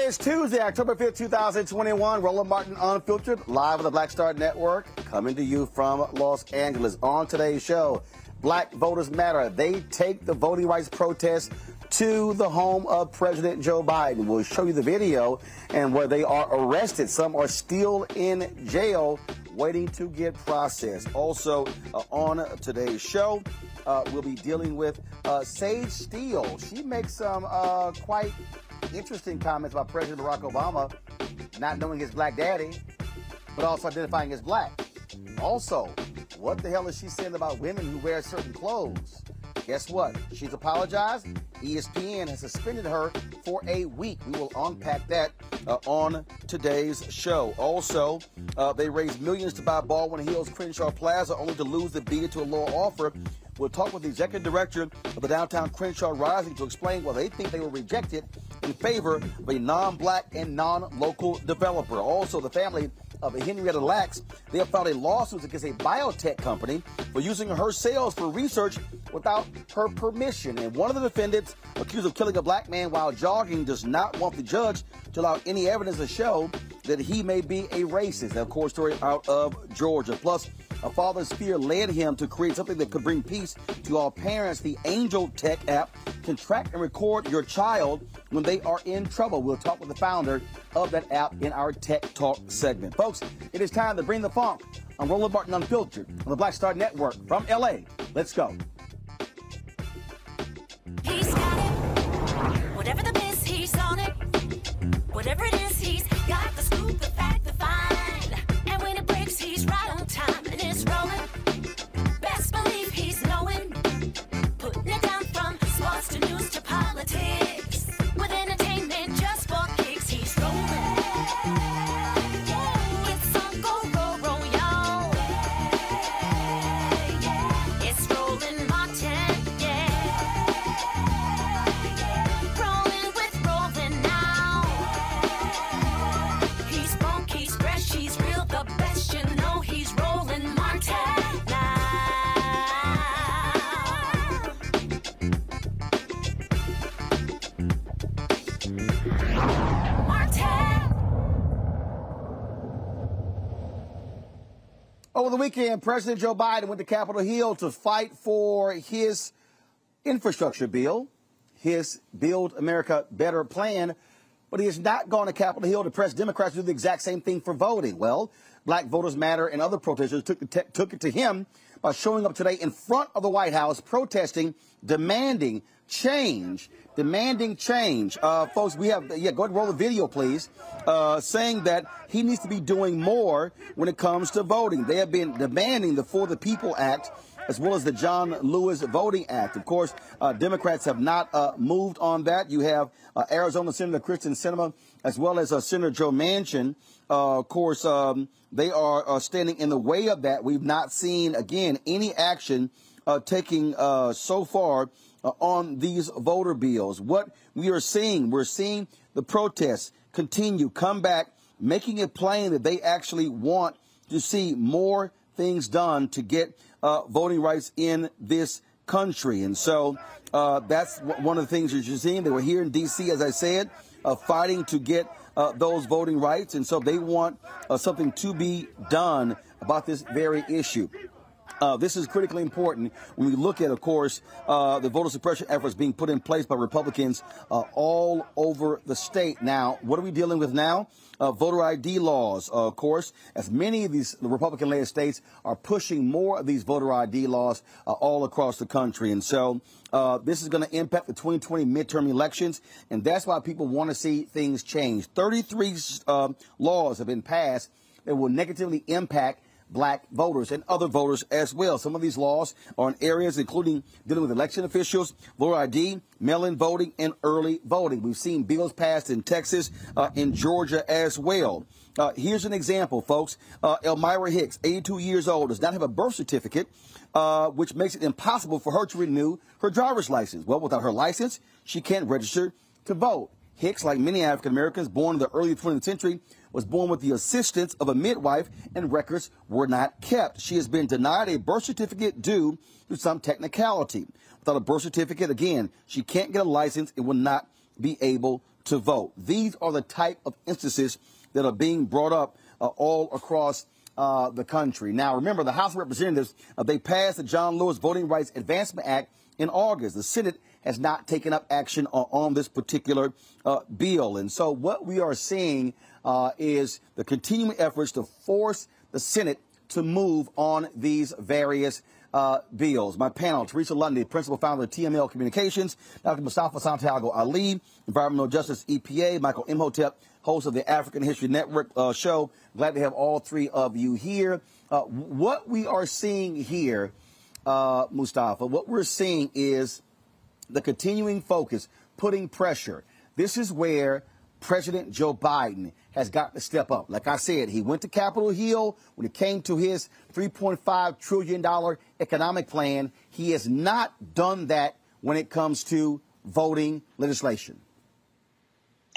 Is Tuesday, October 5th, 2021. Roland Martin Unfiltered, live on the Black Star Network, coming to you from Los Angeles. On today's show, Black Voters Matter. They take the voting rights protest to the home of President Joe Biden. We'll show you the video and where they are arrested. Some are still in jail waiting to get processed. Also, uh, on today's show, uh, we'll be dealing with uh, Sage Steele. She makes some uh, quite interesting comments about President Barack Obama not knowing his black daddy, but also identifying as black. Also, what the hell is she saying about women who wear certain clothes? Guess what? She's apologized. ESPN has suspended her for a week. We will unpack that uh, on today's show. Also, uh, they raised millions to buy Baldwin Hills Crenshaw Plaza only to lose the bid to a lower offer. We'll talk with the executive director of the downtown Crenshaw Rising to explain why they think they were rejected in favor of a non-black and non-local developer. Also, the family of Henrietta Lacks, they have filed a lawsuit against a biotech company for using her cells for research without her permission. And one of the defendants, accused of killing a black man while jogging, does not want the judge to allow any evidence to show that he may be a racist. Of course, story out of Georgia. Plus, a father's fear led him to create something that could bring peace to all parents. The Angel Tech app can track and record your child when they are in trouble. We'll talk with the founder of that app in our Tech Talk segment. Folks, it is time to bring the funk on Roland Martin Unfiltered on the Black Star Network from LA. Let's go. He's got it. Whatever the he's on it. Whatever it is, he's to news to politics. Over the weekend, President Joe Biden went to Capitol Hill to fight for his infrastructure bill, his Build America Better plan, but he has not gone to Capitol Hill to press Democrats to do the exact same thing for voting. Well, Black Voters Matter and other protesters took, took it to him by showing up today in front of the White House protesting, demanding change, demanding change. Uh, folks, we have, yeah, go ahead and roll the video, please, uh, saying that he needs to be doing more when it comes to voting. They have been demanding the For the People Act as well as the John Lewis Voting Act. Of course, uh, Democrats have not uh, moved on that. You have uh, Arizona Senator Kyrsten Sinema as well as uh, Senator Joe Manchin. Uh, of course, um, they are uh, standing in the way of that. We've not seen, again, any action taking so far on these voter bills. What we are seeing, we're seeing the protests continue, come back, making it plain that they actually want to see more things done to get uh, voting rights in this country. And so uh, that's one of the things that you're seeing. They were here in D.C., as I said, uh, fighting to get uh, those voting rights. And so they want uh, something to be done about this very issue. Uh, this is critically important when we look at, of course, uh, the voter suppression efforts being put in place by Republicans uh, all over the state. Now, what are we dealing with now? Uh, voter ID laws, uh, of course, as many of these Republican led states are pushing more of these voter ID laws uh, all across the country. And so this is going to impact the 2020 midterm elections. And that's why people want to see things change. 33 laws have been passed that will negatively impact black voters and other voters as well. Some of these laws are in areas including dealing with election officials, voter ID, mail-in voting, and early voting. We've seen bills passed in Texas, uh, in Georgia as well. Uh, here's an example, folks. Uh, Elmira Hicks, 82 years old, does not have a birth certificate, uh, which makes it impossible for her to renew her driver's license. Well, without her license, she can't register to vote. Hicks, like many African Americans born in the early 20th century, was born with the assistance of a midwife and records were not kept. She has been denied a birth certificate due to some technicality. Without a birth certificate, again, she can't get a license and will not be able to vote. These are the type of instances that are being brought up uh, all across uh, the country. Now, remember, the House of Representatives, uh, they passed the John Lewis Voting Rights Advancement Act in August. The Senate has not taken up action on, on this particular uh, bill. And so what we are seeing uh, is the continuing efforts to force the Senate to move on these various uh, bills. My panel, Teresa Lundy, principal founder of TML Communications, Dr. Mustafa Santiago Ali, Environmental Justice EPA, Michael Imhotep, host of the African History Network uh, show. Glad to have all three of you here. Uh, what we are seeing here, uh, Mustafa, what we're seeing is the continuing focus, putting pressure. This is where President Joe Biden has got to step up. Like I said, he went to Capitol Hill when it came to his $3.5 trillion economic plan. He has not done that when it comes to voting legislation.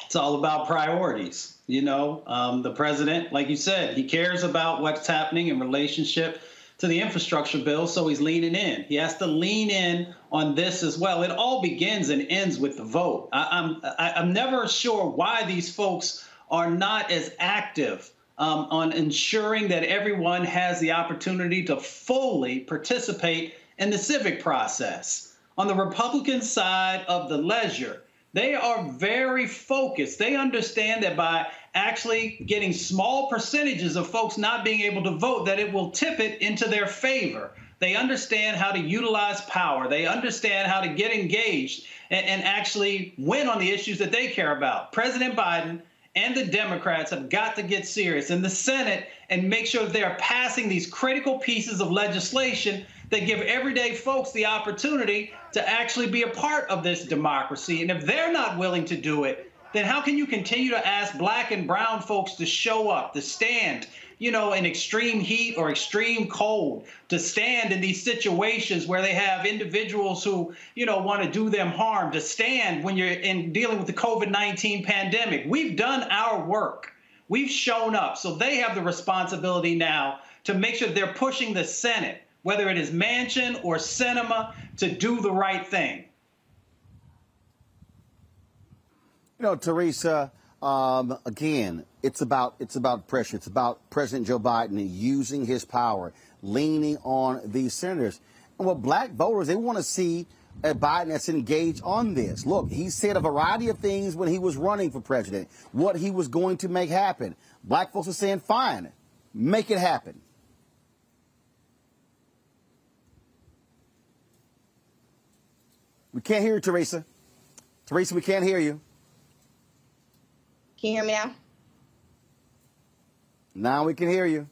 It's all about priorities. You know, um, the president, like you said, he cares about what's happening in relationship to the infrastructure bill, so he's leaning in. He has to lean in on this as well. It all begins and ends with the vote. I, I'm I, am i am never sure why these folks are not as active um, on ensuring that everyone has the opportunity to fully participate in the civic process. On the Republican side of the ledger, they are very focused. They understand that by actually getting small percentages of folks not being able to vote, that it will tip it into their favor. They understand how to utilize power. They understand how to get engaged and, and actually win on the issues that they care about. President Biden and the Democrats have got to get serious in the Senate and make sure they are passing these critical pieces of legislation that give everyday folks the opportunity to actually be a part of this democracy. And if they're not willing to do it, then how can you continue to ask black and brown folks to show up, to stand, you know, in extreme heat or extreme cold, to stand in these situations where they have individuals who, you know, want to do them harm, to stand when you're in dealing with the COVID 19 pandemic? We've done our work. We've shown up. So they have the responsibility now to make sure they're pushing the Senate, whether it is Manchin or Sinema, to do the right thing. You know, Teresa, Um, again, it's about it's about pressure. It's about President Joe Biden using his power, leaning on these senators. And what black voters they want to see a Biden that's engaged on this. Look, he said a variety of things when he was running for president, what he was going to make happen. Black folks are saying, fine, make it happen. We can't hear you, Teresa. Teresa, we can't hear you. Can you hear me now? Now we can hear you.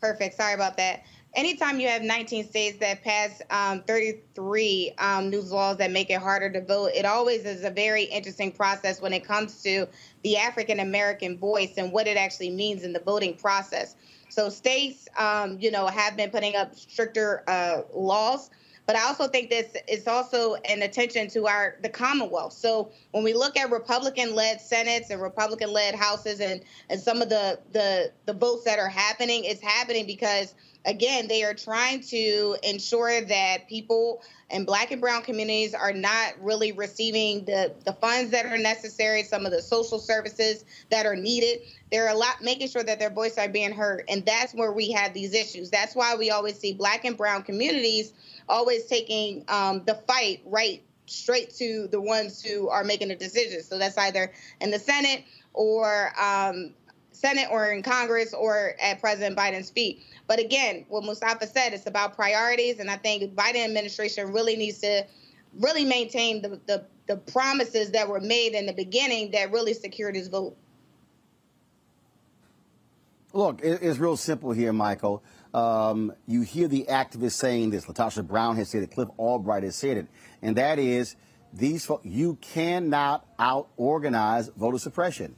Perfect. Sorry about that. Anytime you have 19 states that pass um, 33 um, new laws that make it harder to vote, it always is a very interesting process when it comes to the African American voice and what it actually means in the voting process. So states, um, you know, have been putting up stricter uh, laws but I also think this is also an attention to our the Commonwealth. So when we look at Republican-led senates and Republican-led houses and and some of the the the votes that are happening, it's happening because again they are trying to ensure that people in black and brown communities are not really receiving the the funds that are necessary some of the social services that are needed. They're a lot making sure that their voices are being heard. And that's where we have these issues. That's why we always see black and brown communities always taking um, the fight right straight to the ones who are making the decisions. So that's either in the Senate or um, Senate or in Congress or at President Biden's feet. But again, what Mustafa said, it's about priorities, and I think Biden administration really needs to really maintain the, the, the promises that were made in the beginning that really secured his vote. Look, it's real simple here, Michael. Um, you hear the activists saying this. LaTosha Brown has said it. Cliff Albright has said it, and that is these you cannot out organize voter suppression.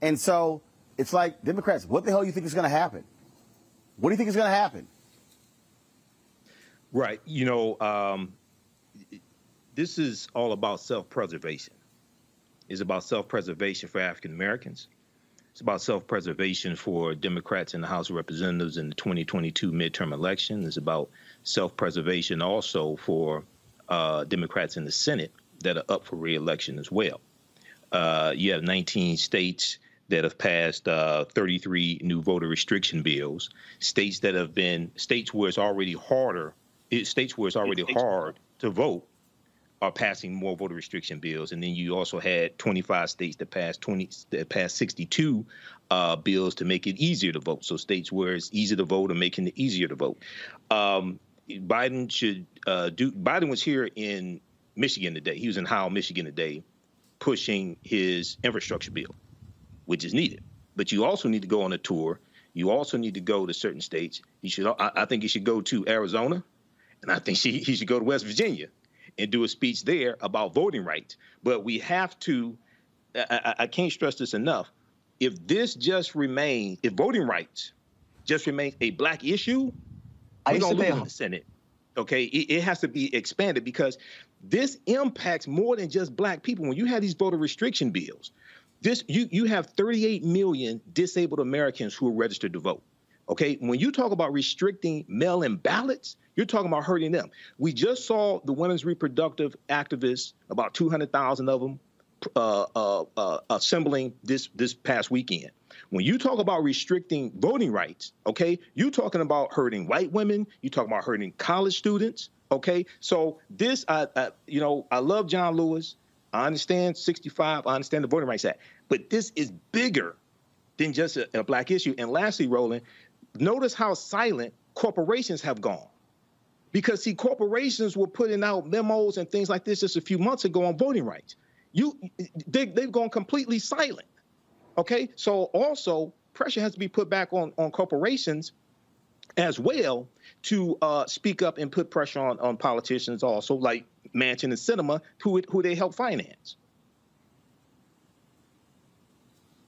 And so it's like Democrats. What the hell do you think is going to happen? What do you think is going to happen? Right. You know, um, this is all about self-preservation. It's about self-preservation for African Americans. It's about self-preservation for Democrats in the House of Representatives in the 2022 midterm election. It's about self-preservation also for uh, Democrats in the Senate that are up for reelection as well. Uh, you have 19 states that have passed uh, 33 new voter restriction bills. States that have been states where it's already harder, states where it's already hard to vote are passing more voter restriction bills, and then you also had 25 states that passed 20 that passed 62 uh, bills to make it easier to vote. So states where it's easy to vote are making it easier to vote. Um, Biden should uh, do. Biden was here in Michigan today. He was in Howell, Michigan today, pushing his infrastructure bill, which is needed. But you also need to go on a tour. You also need to go to certain states. You should. I, I think he should go to Arizona, and I think he, he should go to West Virginia and do a speech there about voting rights. But we have to, I, I can't stress this enough. If this just remains, if voting rights just remains a black issue, we're going to lose in the Senate. Okay, it, it, has to be expanded because this impacts more than just black people. When you have these voter restriction bills, this you you have 38 million disabled Americans who are registered to vote. Okay, when you talk about restricting mail-in ballots, you're talking about hurting them. We just saw the women's reproductive activists, about 200,000 of them, uh, uh, uh, assembling this this past weekend. When you talk about restricting voting rights, okay, you're talking about hurting white women. You're talking about hurting college students. Okay, so this, I, I, you know, I love John Lewis. I understand 65. I understand the Voting Rights Act, but this is bigger than just a, a black issue. And lastly, Roland, notice how silent corporations have gone. Because see, corporations were putting out memos and things like this just a few months ago on voting rights. You, they, they've gone completely silent. Okay, so also pressure has to be put back on on corporations as well to uh, speak up and put pressure on on politicians also, like Manchin and Sinema who who they help finance.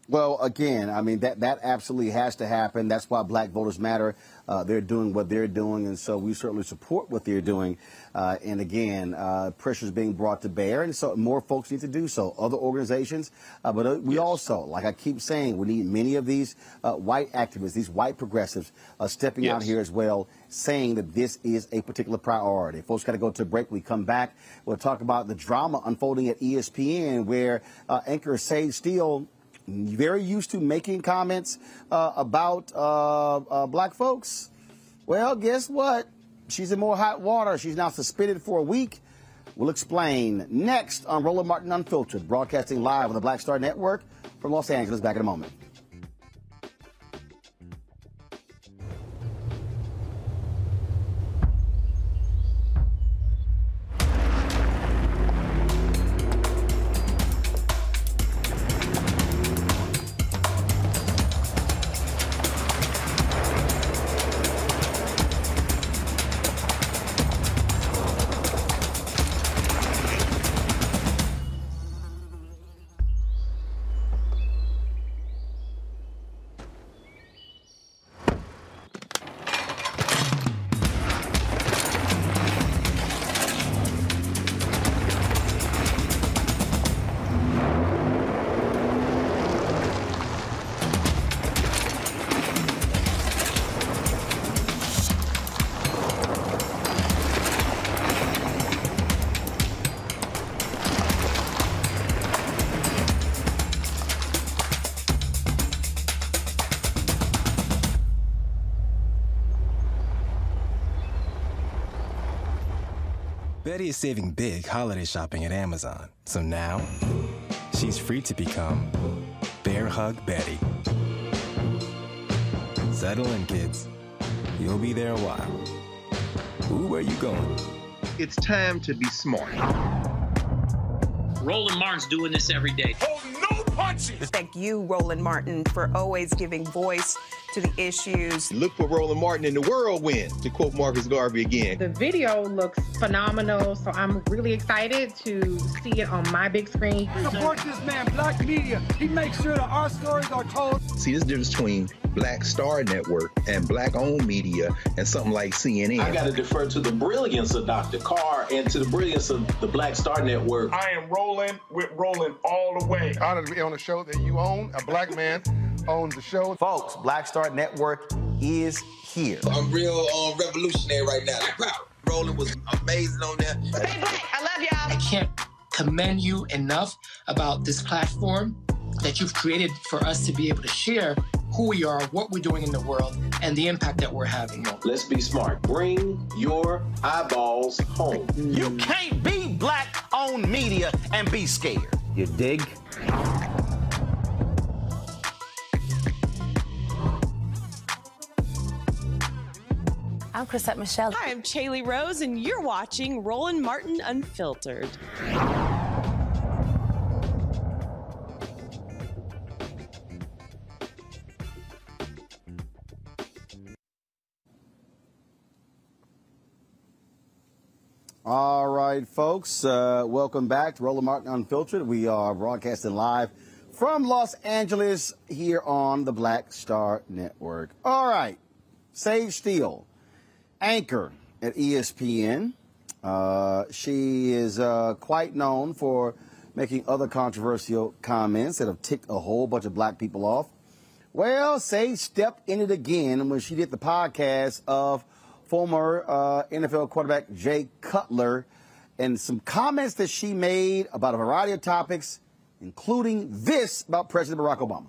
Well, again, I mean that that absolutely has to happen. That's why Black Voters Matter. Uh, they're doing what they're doing, and so we certainly support what they're doing. Uh, and again, uh, pressure is being brought to bear, and so more folks need to do so. Other organizations, uh, but uh, we yes. also, like I keep saying, we need many of these uh, white activists, these white progressives, stepping yes. out here as well, saying that this is a particular priority. Folks got to go to a break. We come back. We'll talk about the drama unfolding at ESPN, where anchor Sage Steele very used to making comments uh, about uh, uh, black folks. Well, guess what? She's in more hot water. She's now suspended for a week. We'll explain next on Roland Martin Unfiltered, broadcasting live on the Black Star Network from Los Angeles. Back in a moment. Is saving big holiday shopping at Amazon. So now, she's free to become Bear Hug Betty. Settle in, kids. You'll be there a while. Ooh, where you going? It's time to be smart. Roland Martin's doing this every day. Oh, no punches! Thank you, Roland Martin, for always giving voice to the issues. Look for Roland Martin in the whirlwind, to quote Marcus Garvey again. The video looks phenomenal, so I'm really excited to see it on my big screen. Support this man, Black Media. He makes sure that our stories are told. See, this difference between Black Star Network and Black owned media and something like CNN. I got to defer to the brilliance of Dr. Carr and to the brilliance of the Black Star Network. I am rolling with Roland all the way. Honored to be on a show that you own, a black man owns the show. Folks, Black Star Network is here. I'm real uh, revolutionary right now. Roland was amazing on there. Stay black. I love y'all. I can't commend you enough about this platform that you've created for us to be able to share who we are, what we're doing in the world, and the impact that we're having. Let's be smart. Bring your eyeballs home. You can't be black on media and be scared. You dig? I'm Chrisette Michele. Hi, I'm Chaley Rose, and you're watching Roland Martin Unfiltered. All right, folks, uh, welcome back to Roland Martin Unfiltered. We are broadcasting live from Los Angeles here on the Black Star Network. All right, Sage Steele anchor at ESPN. Uh, she is uh, quite known for making other controversial comments that have ticked a whole bunch of black people off. Well, Sage stepped in it again when she did the podcast of former uh, NFL quarterback Jay Cutler and some comments that she made about a variety of topics, including this about President Barack Obama.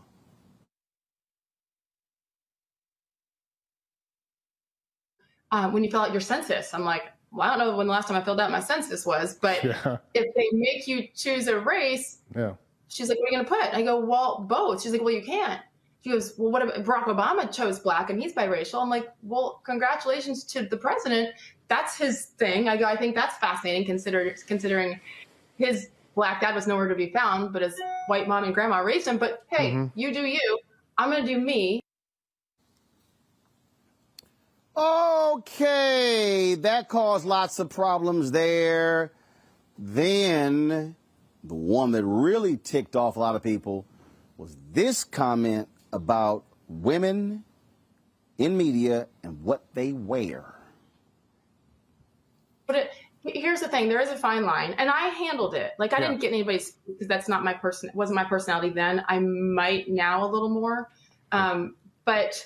Uh, when you fill out your census. I'm like, well, I don't know when the last time I filled out my census was, but yeah. if they make you choose a race, yeah. She's like, what are you going to put? I go, well, both. She's like, well, you can't. She goes, well, what if Barack Obama chose black and he's biracial? I'm like, well, congratulations to the president. That's his thing. I go, I think that's fascinating consider, considering his black dad was nowhere to be found, but his white mom and grandma raised him. But hey, mm-hmm. you do you. I'm going to do me. Okay, that caused lots of problems there. Then the one that really ticked off a lot of people was this comment about women in media and what they wear. But it, here's the thing: there is a fine line, and I handled it. Like I Yeah. didn't get anybody's because that's not my person. Wasn't my personality then. I might now a little more, um, but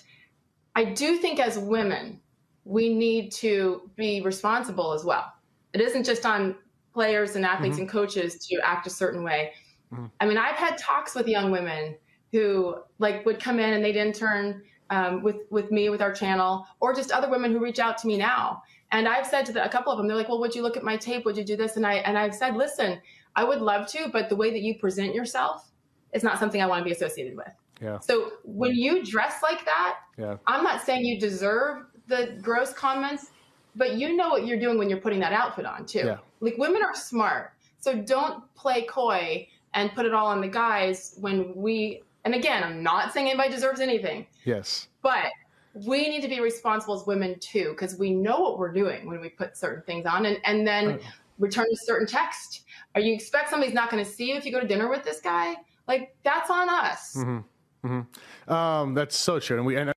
I do think as women, we need to be responsible as well. It isn't just on players and athletes Mhm. and coaches to act a certain way. Mhm. I mean, I've had talks with young women who like would come in and they'd intern um, with with me with our channel, or just other women who reach out to me now. And I've said to the, a couple of them, they're like, "Well, would you look at my tape? Would you do this?" And I and I've said, "Listen, I would love to, but the way that you present yourself is not something I want to be associated with." Yeah. So when you dress like that, Yeah. I'm not saying you deserve the gross comments, but you know what you're doing when you're putting that outfit on too. Yeah. Like women are smart. So don't play coy and put it all on the guys when we and again, I'm not saying anybody deserves anything, Yes. but we need to be responsible as women too, because we know what we're doing when we put certain things on and, and then return a certain text. Or you expect somebody's not going to see you if you go to dinner with this guy? Like that's on us. hmm hmm Um, that's so true. And we and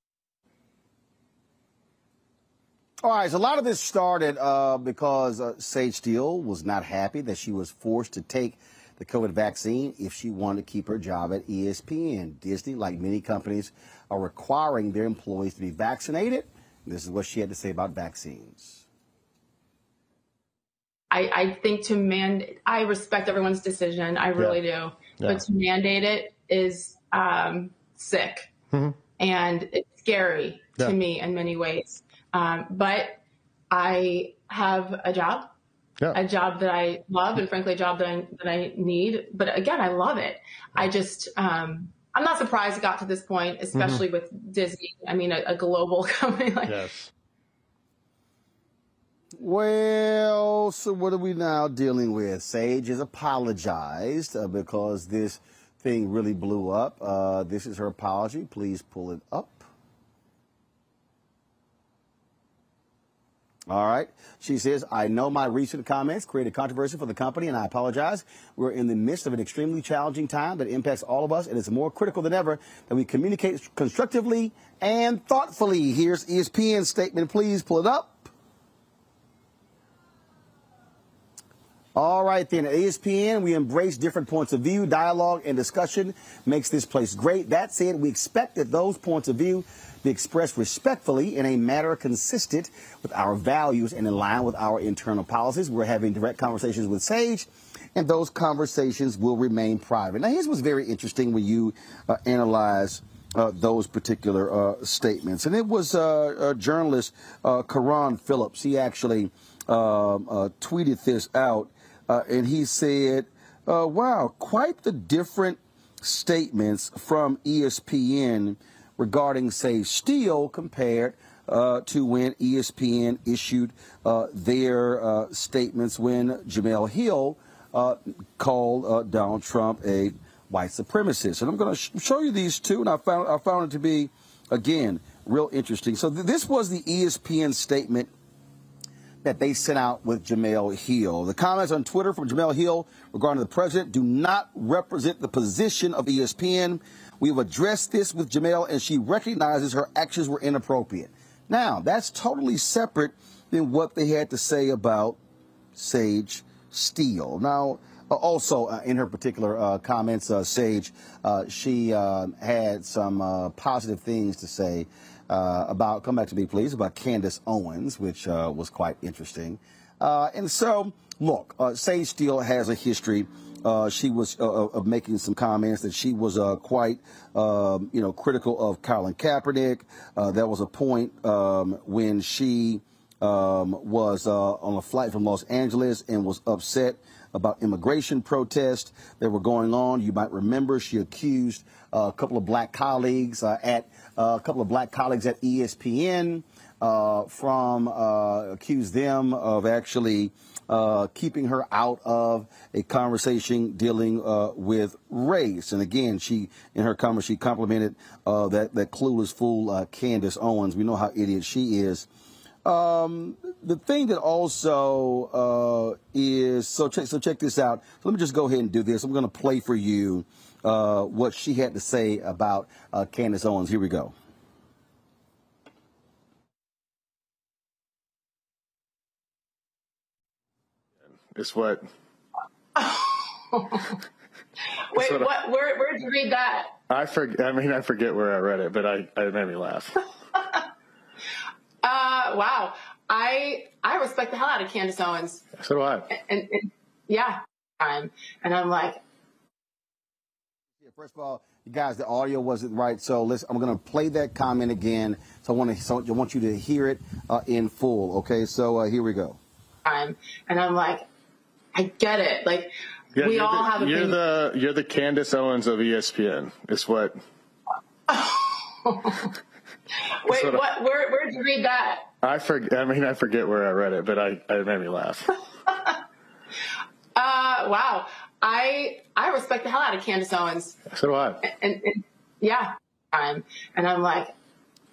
All right, so a lot of this started uh, because uh, Sage Steele was not happy that she was forced to take the COVID vaccine if she wanted to keep her job at ESPN. Disney, like many companies, are requiring their employees to be vaccinated. This is what she had to say about vaccines. I, I think to mandate, I respect everyone's decision. I really do. Yeah. But to mandate it is um, sick Mhm. and it's scary Yeah. to me in many ways. Um, but I have a job, Yeah. a job that I love, and frankly, a job that I that I need. But again, I love it. I just um, I'm not surprised it got to this point, especially Mm-hmm. with Disney. I mean, a, a global company like yes. Well, so what are we now dealing with? Sage has apologized uh, because this thing really blew up. Uh, this is her apology. Please pull it up. All right. She says, I know my recent comments created controversy for the company, and I apologize. We're in the midst of an extremely challenging time that impacts all of us, and it's more critical than ever that we communicate constructively and thoughtfully. Here's ESPN's statement. Please pull it up. All right, then. At ESPN, we embrace different points of view. Dialogue and discussion makes this place great. That said, we expect that those points of view be expressed respectfully in a manner consistent with our values and in line with our internal policies. We're having direct conversations with Sage, and those conversations will remain private. Now, here's what's very interesting when you uh, analyze uh, those particular uh, statements. And it was uh, a journalist, uh, Karan Phillips. He actually um, uh, tweeted this out, uh, and he said, uh, Wow, quite the different statements from ESPN regarding, Sage Steele compared uh, to when ESPN issued uh, their uh, statements when Jemele Hill uh, called Donald Trump a white supremacist. And I'm going to sh- show you these two, and I found I found it to be, again, real interesting. So th- this was the ESPN statement that they sent out with Jemele Hill. The comments on Twitter from Jemele Hill regarding the president do not represent the position of ESPN. We've addressed this with Jemele, and she recognizes her actions were inappropriate. Now, that's totally separate than what they had to say about Sage Steele. Now, uh, also uh, in her particular uh, comments, uh, Sage, uh, she uh, had some positive things to say uh, about, come back to me please, about Candace Owens, which uh, was quite interesting. Uh, and so, look, uh, Sage Steele has a history. Uh, she was making some comments that she was quite, um, you know, critical of Colin Kaepernick. There was a point um, when she um, was on a flight from Los Angeles and was upset about immigration protests that were going on. You might remember she accused a couple of black colleagues uh, at uh, a couple of black colleagues at ESPN uh, from uh, accused them of actually uh, keeping her out of a conversation dealing uh, with race. And again, she in her comment she complimented uh, that that clueless fool uh, Candace Owens. We know how idiot she is. Um, the thing that also uh, is so check so check this out. So let me just go ahead and do this. I'm going to play for you uh, what she had to say about uh, Candace Owens. Here we go. It's what. Wait, what I- Where, where did you read that? I forget. I mean, I forget where I read it, but I, it made me laugh. Uh, wow. I I respect the hell out of Candace Owens, So do I. and, and yeah, time. And I'm like, Yeah, first of all, you guys, the audio wasn't right, so listen, I'm going to play that comment again. So I want to, so I want you to hear it uh, in full. Okay, so uh, here we go. time. And I'm like, I get it. Like, Yeah, we you're all the, have You're opinions. the you're the Candace Owens of ESPN. It's what. Wait, what I- Where, where did you read that? I forget. I mean, I forget where I read it, but I, it made me laugh. Uh, wow. I I respect the hell out of Candace Owens, So do I. and, and yeah, time. And I'm like,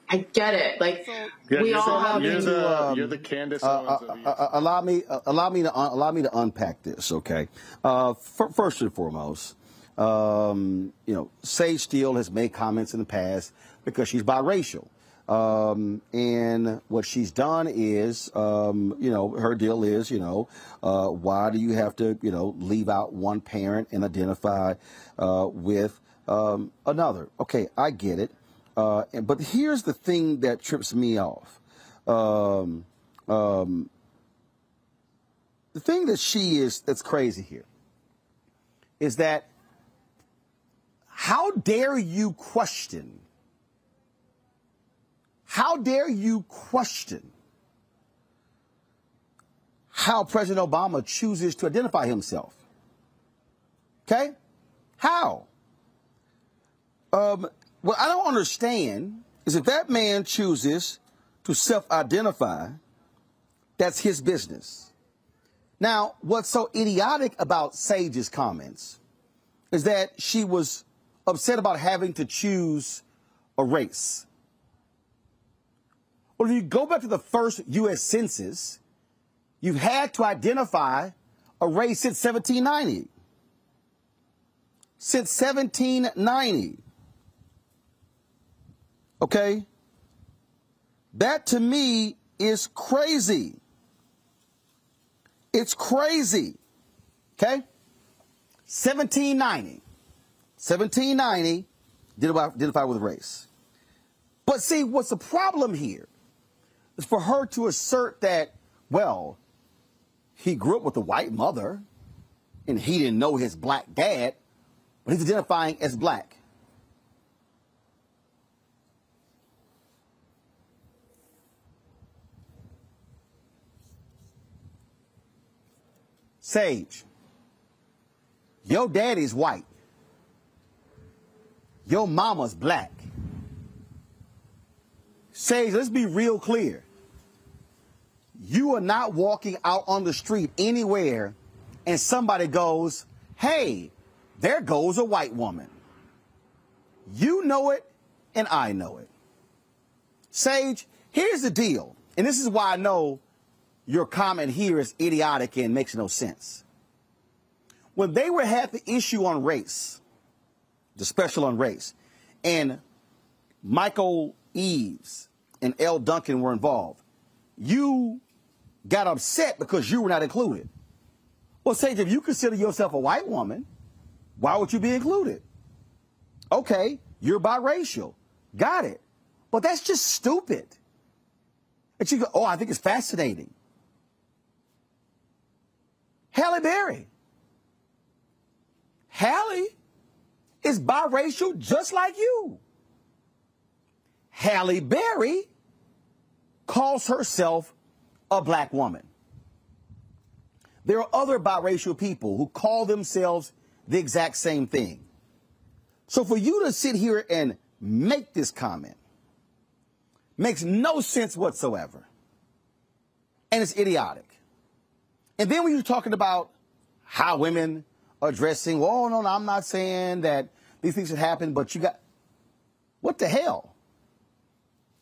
I get it. Like, Yeah, we all the, have. you're the um, you're the Candace Uh, Owens uh, uh, allow me, uh, allow me to, un- allow me to unpack this. Okay, uh, fir- first and foremost, um, you know, Sage Steele has made comments in the past because she's biracial. Um, and what she's done is, um, you know, her deal is, you know, uh, why do you have to, you know, leave out one parent and identify uh, with um, another? Okay, I get it. Uh, but here's the thing that trips me off. Um, um, the thing that she is that's crazy here is that how dare you question how dare you question how President Obama chooses to identify himself? Okay? How? Um, what I don't understand is if that man chooses to self identify, that's his business. Now, what's so idiotic about Sage's comments is that she was upset about having to choose a race. Well, if you go back to the first U.S. Census, you've had to identify a race since 1790. Since 1790. Okay? That to me is crazy. It's crazy. Okay? 1790. 1790, identify, identify with race. But see, what's the problem here for her to assert that, well, he grew up with a white mother and he didn't know his black dad, but he's identifying as black. Sage, your daddy's white. Your mama's black. Sage, let's be real clear. You are not walking out on the street anywhere and somebody goes, hey, there goes a white woman. You know it and I know it. Sage, here's the deal. And this is why I know your comment here is idiotic and makes no sense. When they were had the issue on race, the special on race, and Michael Eaves and Elle Duncan were involved, you got upset because you were not included. Well, Sage, if you consider yourself a white woman, why would you be included? Okay, you're biracial. Got it. But that's just stupid. And she go, oh, I think it's fascinating. Halle Berry. Halle is biracial just like you. Halle Berry calls herself a black woman. There are other biracial people who call themselves the exact same thing. So for you to sit here and make this comment makes no sense whatsoever. And it's idiotic. And then when you're talking about how women are dressing, well, no, no, I'm not saying that these things should happen, but you got, what the hell?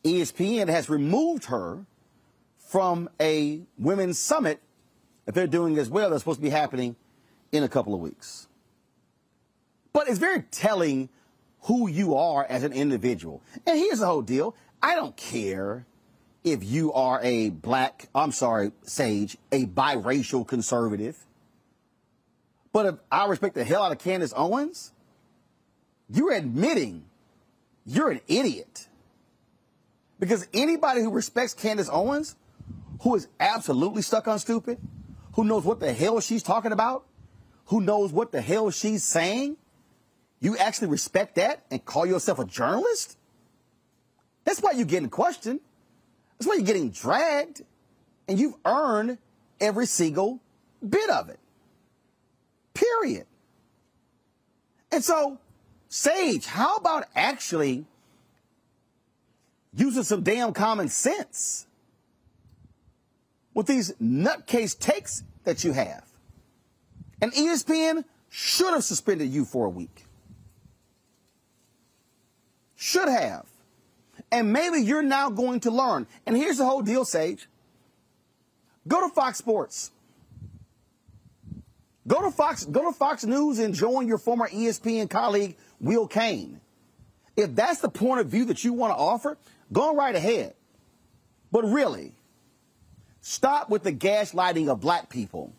ESPN has removed her from a women's summit that they're doing as well that's supposed to be happening in a couple of weeks. But it's very telling who you are as an individual. And here's the whole deal I don't care if you are a black, I'm sorry, Sage, a biracial conservative. But if I respect the hell out of Candace Owens, you're admitting you're an idiot. Because anybody who respects Candace Owens, who is absolutely stuck on stupid, who knows what the hell she's talking about, who knows what the hell she's saying, you actually respect that and call yourself a journalist? That's why you're getting questioned. That's why you're getting dragged. And you've earned every single bit of it. Period. And so, Sage, how about actually using some damn common sense with these nutcase takes that you have? And ESPN should have suspended you for a week. Should have. And maybe you're now going to learn. And here's the whole deal, Sage. Go to Fox Sports. Go to Fox, go to Fox News and join your former ESPN colleague, Will Cain. If that's the point of view that you want to offer, go right ahead. But really, stop with the gaslighting of black people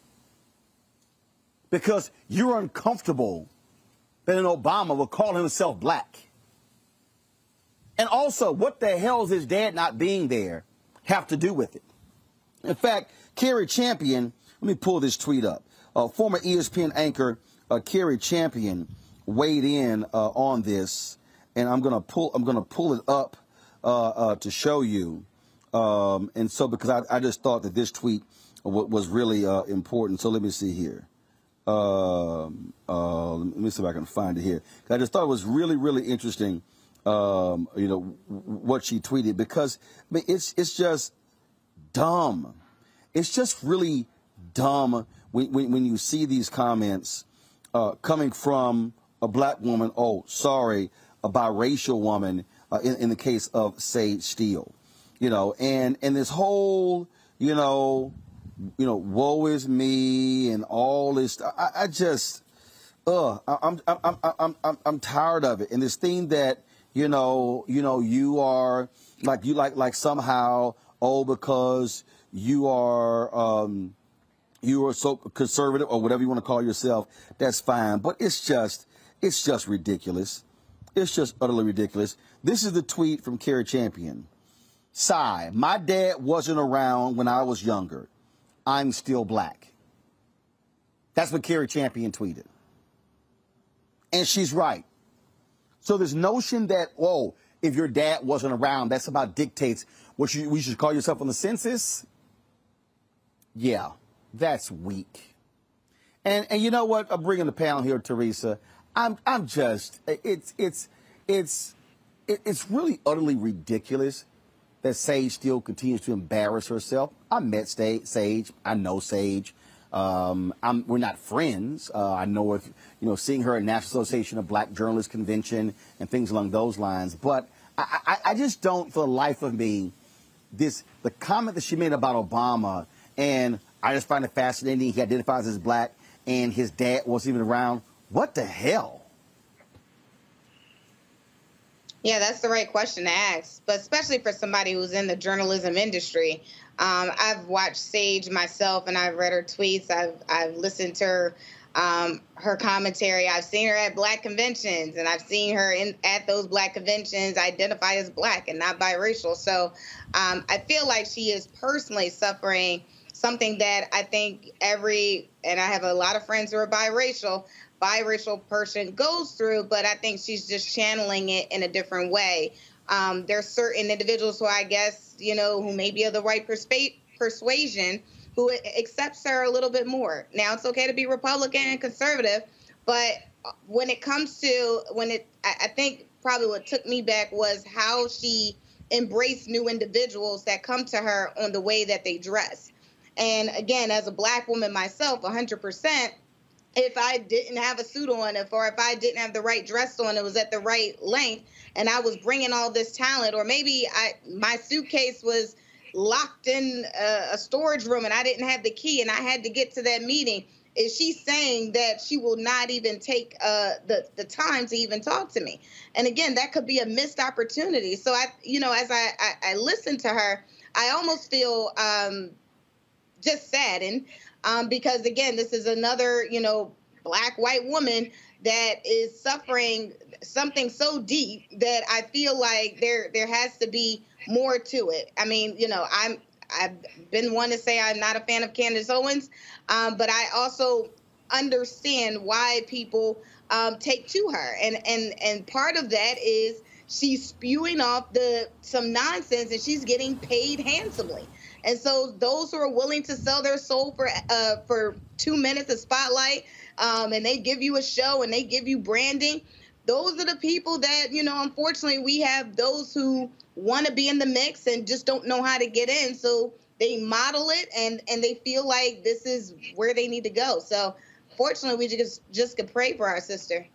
because you're uncomfortable that an Obama will call himself black. And also, what the hell is his dad not being there have to do with it? In fact, Cari Champion, let me pull this tweet up. Uh, former ESPN anchor uh, Cari Champion weighed in uh, on this, and I'm gonna pull I'm gonna pull it up uh, uh, to show you. Um, and so, because I, I, just thought that this tweet was really uh, important. So let me see here. Um, let me see if I can find it here. I just thought it was really, really interesting um, you know, what she tweeted because I mean, it's it's just dumb. It's just really dumb when, when, when you see these comments uh, coming from a black woman. Oh, sorry, a biracial woman. Uh, in, in the case of Sage Steele, you know, and and this whole, you know, you know, woe is me and all this. I, I just, uh, I'm, I'm, I'm, I'm, I'm, tired of it. And this thing that you know, you know, you are like you like like somehow oh because you are um, you are so conservative or whatever you want to call yourself, that's fine. But it's just it's just ridiculous. It's just utterly ridiculous. This is the tweet from Cari Champion. Sigh, my dad wasn't around when I was younger. I'm still black. That's what Cari Champion tweeted. And she's right. So this notion that, oh, if your dad wasn't around, that's about dictates what you, we should call yourself on the census. Yeah, that's weak. And and you know what? I'm bringing the panel here, Teresa. I'm I'm just it's it's it's it's really utterly ridiculous that Sage still continues to embarrass herself. I met Sage. I know Sage. Um, we're not friends. Uh, I know if you know seeing her at National Association of Black Journalists convention and things along those lines. But I, I, I just don't, for the life of me, this the comment that she made about Obama, and I just find it fascinating. He identifies as black, and his dad wasn't even around. What the hell? Yeah, that's the right question to ask, but especially for somebody who's in the journalism industry. Um, I've watched Sage myself, and I've read her tweets. I've I've listened to her um, her commentary. I've seen her at black conventions, and I've seen her in at those black conventions identify as black and not biracial. So um, I feel like she is personally suffering something that I think every and I have a lot of friends who are biracial biracial person goes through, but I think she's just channeling it in a different way. Um, there's certain individuals who I guess, you know, who may be of the right perspa- persuasion who accepts her a little bit more. Now, it's okay to be Republican and conservative, but when it comes to, when it, I, I think probably what took me back was how she embraced new individuals that come to her on the way that they dress. And again, as a black woman myself, 100%, if I didn't have a suit on, if or if I didn't have the right dress on, it was at the right length, and I was bringing all this talent, or maybe I my suitcase was locked in a, a storage room and I didn't have the key and I had to get to that meeting. is she saying that she will not even take uh, the the time to even talk to me? And again, that could be a missed opportunity. So I, you know, as I I, I listen to her, I almost feel um, just saddened um, because again, this is another you know black white woman that is suffering something so deep that I feel like there there has to be more to it. I mean, you know, I'm I've been one to say I'm not a fan of Candace Owens, um, but I also understand why people um, take to her, and and and part of that is she's spewing off the some nonsense, and she's getting paid handsomely. And so those who are willing to sell their soul for uh, for two minutes of spotlight, um, and they give you a show and they give you branding, those are the people that you know. Unfortunately, we have those who want to be in the mix and just don't know how to get in. So they model it and and they feel like this is where they need to go. So fortunately, we just just could pray for our sister.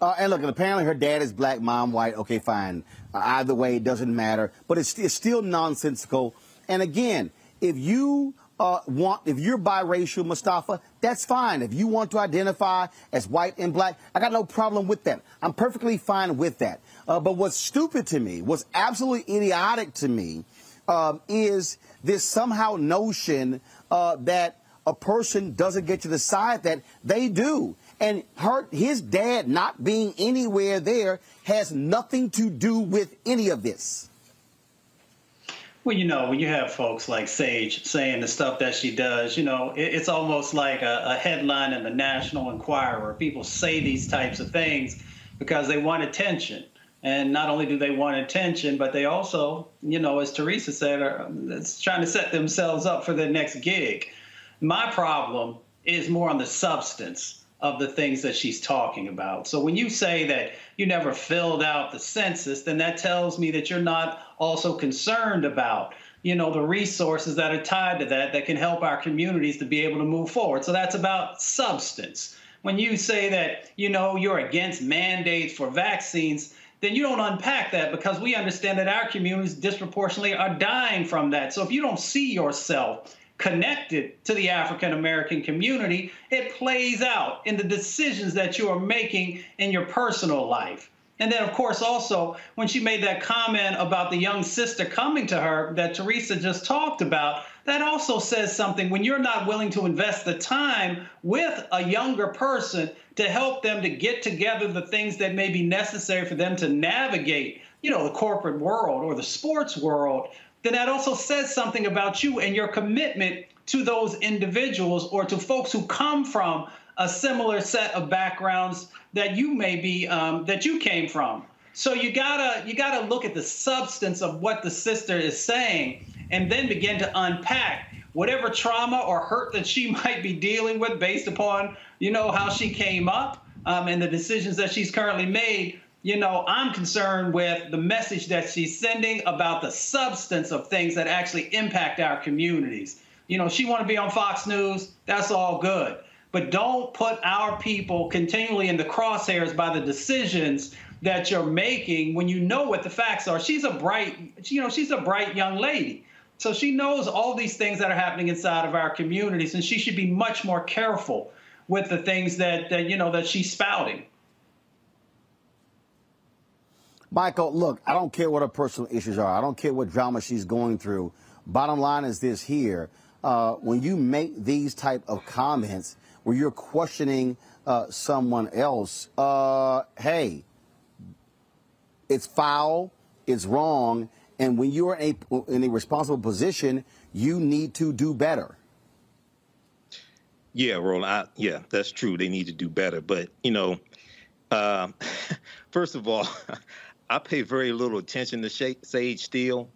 Uh, and look, apparently her dad is black, mom white. Okay, fine. Uh, either way, it doesn't matter. But it's, it's still nonsensical. And again, if you uh, want, if you're biracial, Mustafa, that's fine. If you want to identify as white and black, I got no problem with that. I'm perfectly fine with that. Uh, but what's stupid to me, what's absolutely idiotic to me, um, is this somehow notion uh, that a person doesn't get to decide that they do. And her, his dad not being anywhere there has nothing to do with any of this. Well, you know, when you have folks like Sage saying the stuff that she does, you know, it, it's almost like a, a headline in the National Enquirer. People say these types of things because they want attention. And not only do they want attention, but they also, you know, as Teresa said, are trying to set themselves up for their next gig. My problem is more on the substance of the things that she's talking about. So when you say that you never filled out the census, then that tells me that you're not also concerned about you know the resources that are tied to that that can help our communities to be able to move forward. So that's about substance. When you say that you know you're against mandates for vaccines, then you don't unpack that because we understand that our communities disproportionately are dying from that. So if you don't see yourself connected to the African American community, it plays out in the decisions that you are making in your personal life. And then, of course, also when she made that comment about the young sister coming to her that Teresa just talked about, that also says something when you're not willing to invest the time with a younger person to help them to get together the things that may be necessary for them to navigate, you know, the corporate world or the sports world, then that also says something about you and your commitment to those individuals or to folks who come from a similar set of backgrounds that you may be um, that you came from. So you gotta you gotta look at the substance of what the sister is saying, and then begin to unpack whatever trauma or hurt that she might be dealing with based upon you know how she came up um, and the decisions that she's currently made. You know, I'm concerned with the message that she's sending about the substance of things that actually impact our communities. You know, she want to be on Fox News. That's all good but don't put our people continually in the crosshairs by the decisions that you're making when you know what the facts are. She's a bright, you know, she's a bright young lady. So she knows all these things that are happening inside of our communities, and she should be much more careful with the things that, that you know that she's spouting. Michael, look, I don't care what her personal issues are. I don't care what drama she's going through. Bottom line is this here. Uh, when you make these type of comments, where you're questioning uh, someone else, uh, hey, it's foul, it's wrong, and when you're in a, in a responsible position, you need to do better. Yeah, Roland. I, yeah, that's true. They need to do better. But you know, uh, first of all, I pay very little attention to Sage Steele.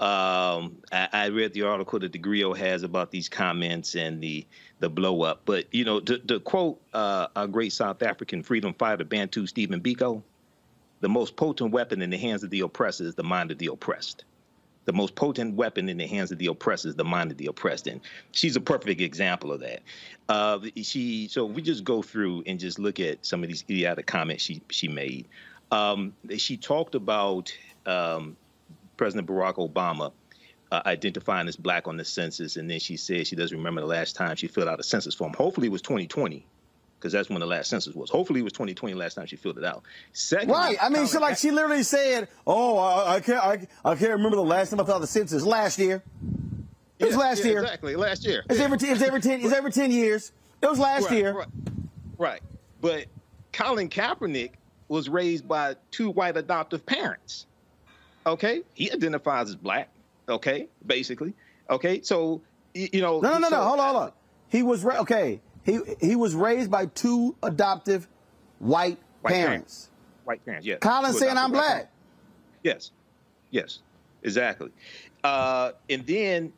Um, I, I, read the article that theGrio has about these comments and the the blow up. But you know, to, to quote uh, a great South African freedom fighter, Bantu Stephen Biko, the most potent weapon in the hands of the oppressor is the mind of the oppressed. The most potent weapon in the hands of the oppressor is the mind of the oppressed, and she's a perfect example of that. Uh, she so we just go through and just look at some of these idiotic comments she she made. Um, she talked about um, President Barack Obama uh, identifying as black on the census, and then she said she doesn't remember the last time she filled out a census form. Hopefully, it was 2020 because that's when the last census was. Hopefully, it was 2020 last time she filled it out. Secondly, Right. I mean, she like she literally said, "Oh, I, I can't, I, I can't remember the last time I filled out the census. Last year. It was Yeah, last yeah, year. Exactly, last year. It's every, it's every ten, it's every ten years. It was last Right, year. Right, right. But Colin Kaepernick was raised by two white adoptive parents. Okay, he identifies as black. Okay, basically. Okay, so you know. No, no, no, so- no. Hold on, hold on. He was ra- okay. He he was raised by two adoptive white, White parents. White parents, yes. Colin saying I'm black. parents. Yes, yes, exactly. Uh, and then,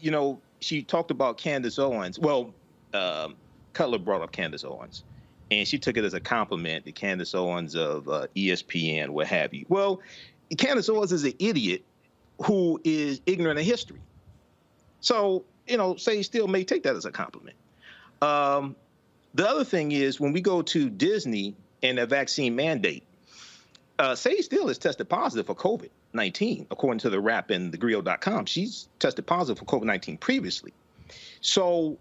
you know, she talked about Candace Owens. Well, um, Cutler brought up Candace Owens, and she took it as a compliment to Candace Owens of uh, ESPN, what have you. Well, Candace Owens is an idiot who is ignorant of history. So, you know, Sage still may take that as a compliment. Um, the other thing is when we go to Disney and a vaccine mandate, uh, Sage Steele has tested positive for COVID 19, according to TheWrap and thegrio.com. She's tested positive for COVID 19 previously. So,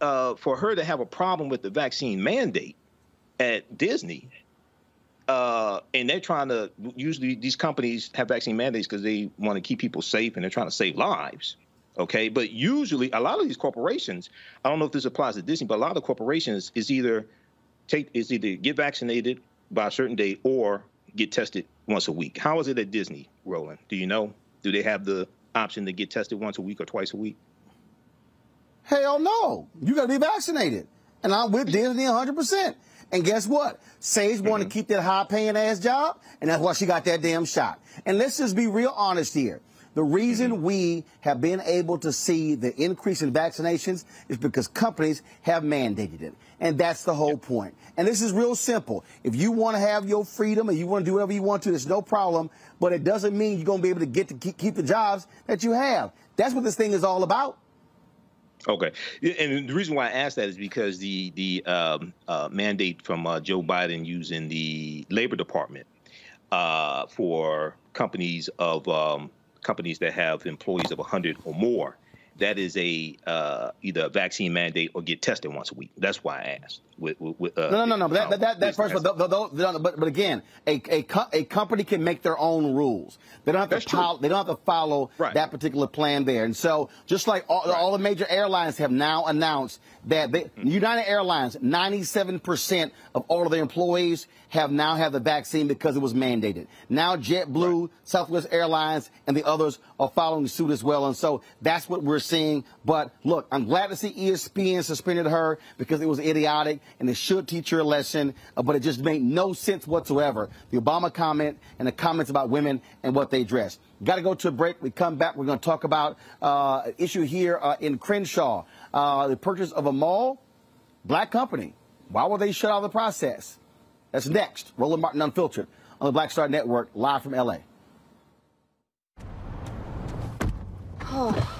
uh, for her to have a problem with the vaccine mandate at Disney, uh, and they're trying to usually these companies have vaccine mandates because they want to keep people safe and they're trying to save lives. Okay, but usually a lot of these corporations, I don't know if this applies to Disney, but a lot of corporations is either take is either get vaccinated by a certain date or get tested once a week. How is it at Disney, Roland? Do you know? Do they have the option to get tested once a week or twice a week? Hell no. You got to be vaccinated. And I'm with Disney 100%. And guess what? Sage wanted to mm-hmm. keep that high paying ass job, and that's why she got that damn shot. And let's just be real honest here. The reason mm-hmm. we have been able to see the increase in vaccinations is because companies have mandated it. And that's the whole point. And this is real simple. If you want to have your freedom and you want to do whatever you want to, there's no problem. But it doesn't mean you're going to be able to get to keep the jobs that you have. That's what this thing is all about. Okay, and the reason why I asked that is because the the um, uh, mandate from uh, Joe Biden using the Labor Department uh, for companies of um, companies that have employees of 100 or more, that is a uh, either a vaccine mandate or get tested once a week. That's why I asked. With, with, uh, No, no, no, no. But that, that, that, that first, but, but, but again, a, a, co- a company can make their own rules. They don't have to follow, they don't have to follow that particular plan there. And so, just like all, all the major airlines have now announced that they, Mm-hmm. United Airlines, 97% of all of their employees have now had the vaccine because it was mandated. Now JetBlue, Southwest Airlines, and the others are following suit as well. And so that's what we're seeing. But look, I'm glad to see ESPN suspended her because it was idiotic and it should teach a lesson, uh, but it just made no sense whatsoever. The Obama comment and the comments about women and what they dress. Got to go to a break. We come back. We're going to talk about uh, an issue here uh, in Crenshaw, uh, the purchase of a mall, black company. Why were they shut out of the process? That's next. Roland Martin Unfiltered on the Black Star Network, live from LA.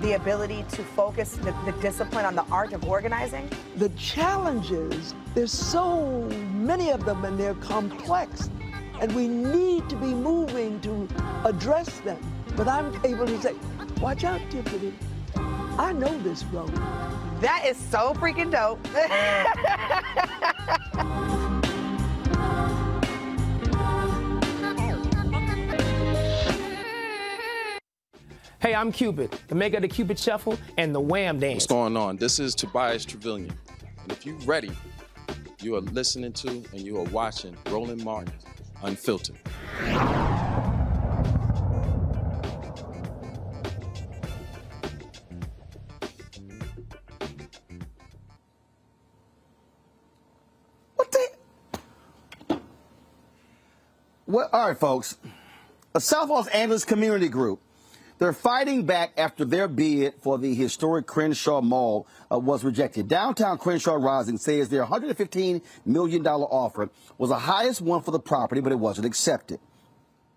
the ability to focus the, the discipline on the art of organizing? The challenges, there's so many of them and they're complex. And we need to be moving to address them. But I'm able to say, watch out, Tiffany. I know this road. That is so freaking dope. Hey, I'm Cupid, the maker of the Cupid Shuffle and the Wham Dance. What's going on? This is Tobias Trevelyan. And if you're ready, you are listening to and you are watching Roland Martin Unfiltered. What the Well, all right, folks. A South Los Angeles community group. They're fighting back after their bid for the historic Crenshaw Mall uh, was rejected. Downtown Crenshaw Rising says their $115 million offer was the highest one for the property, but it wasn't accepted.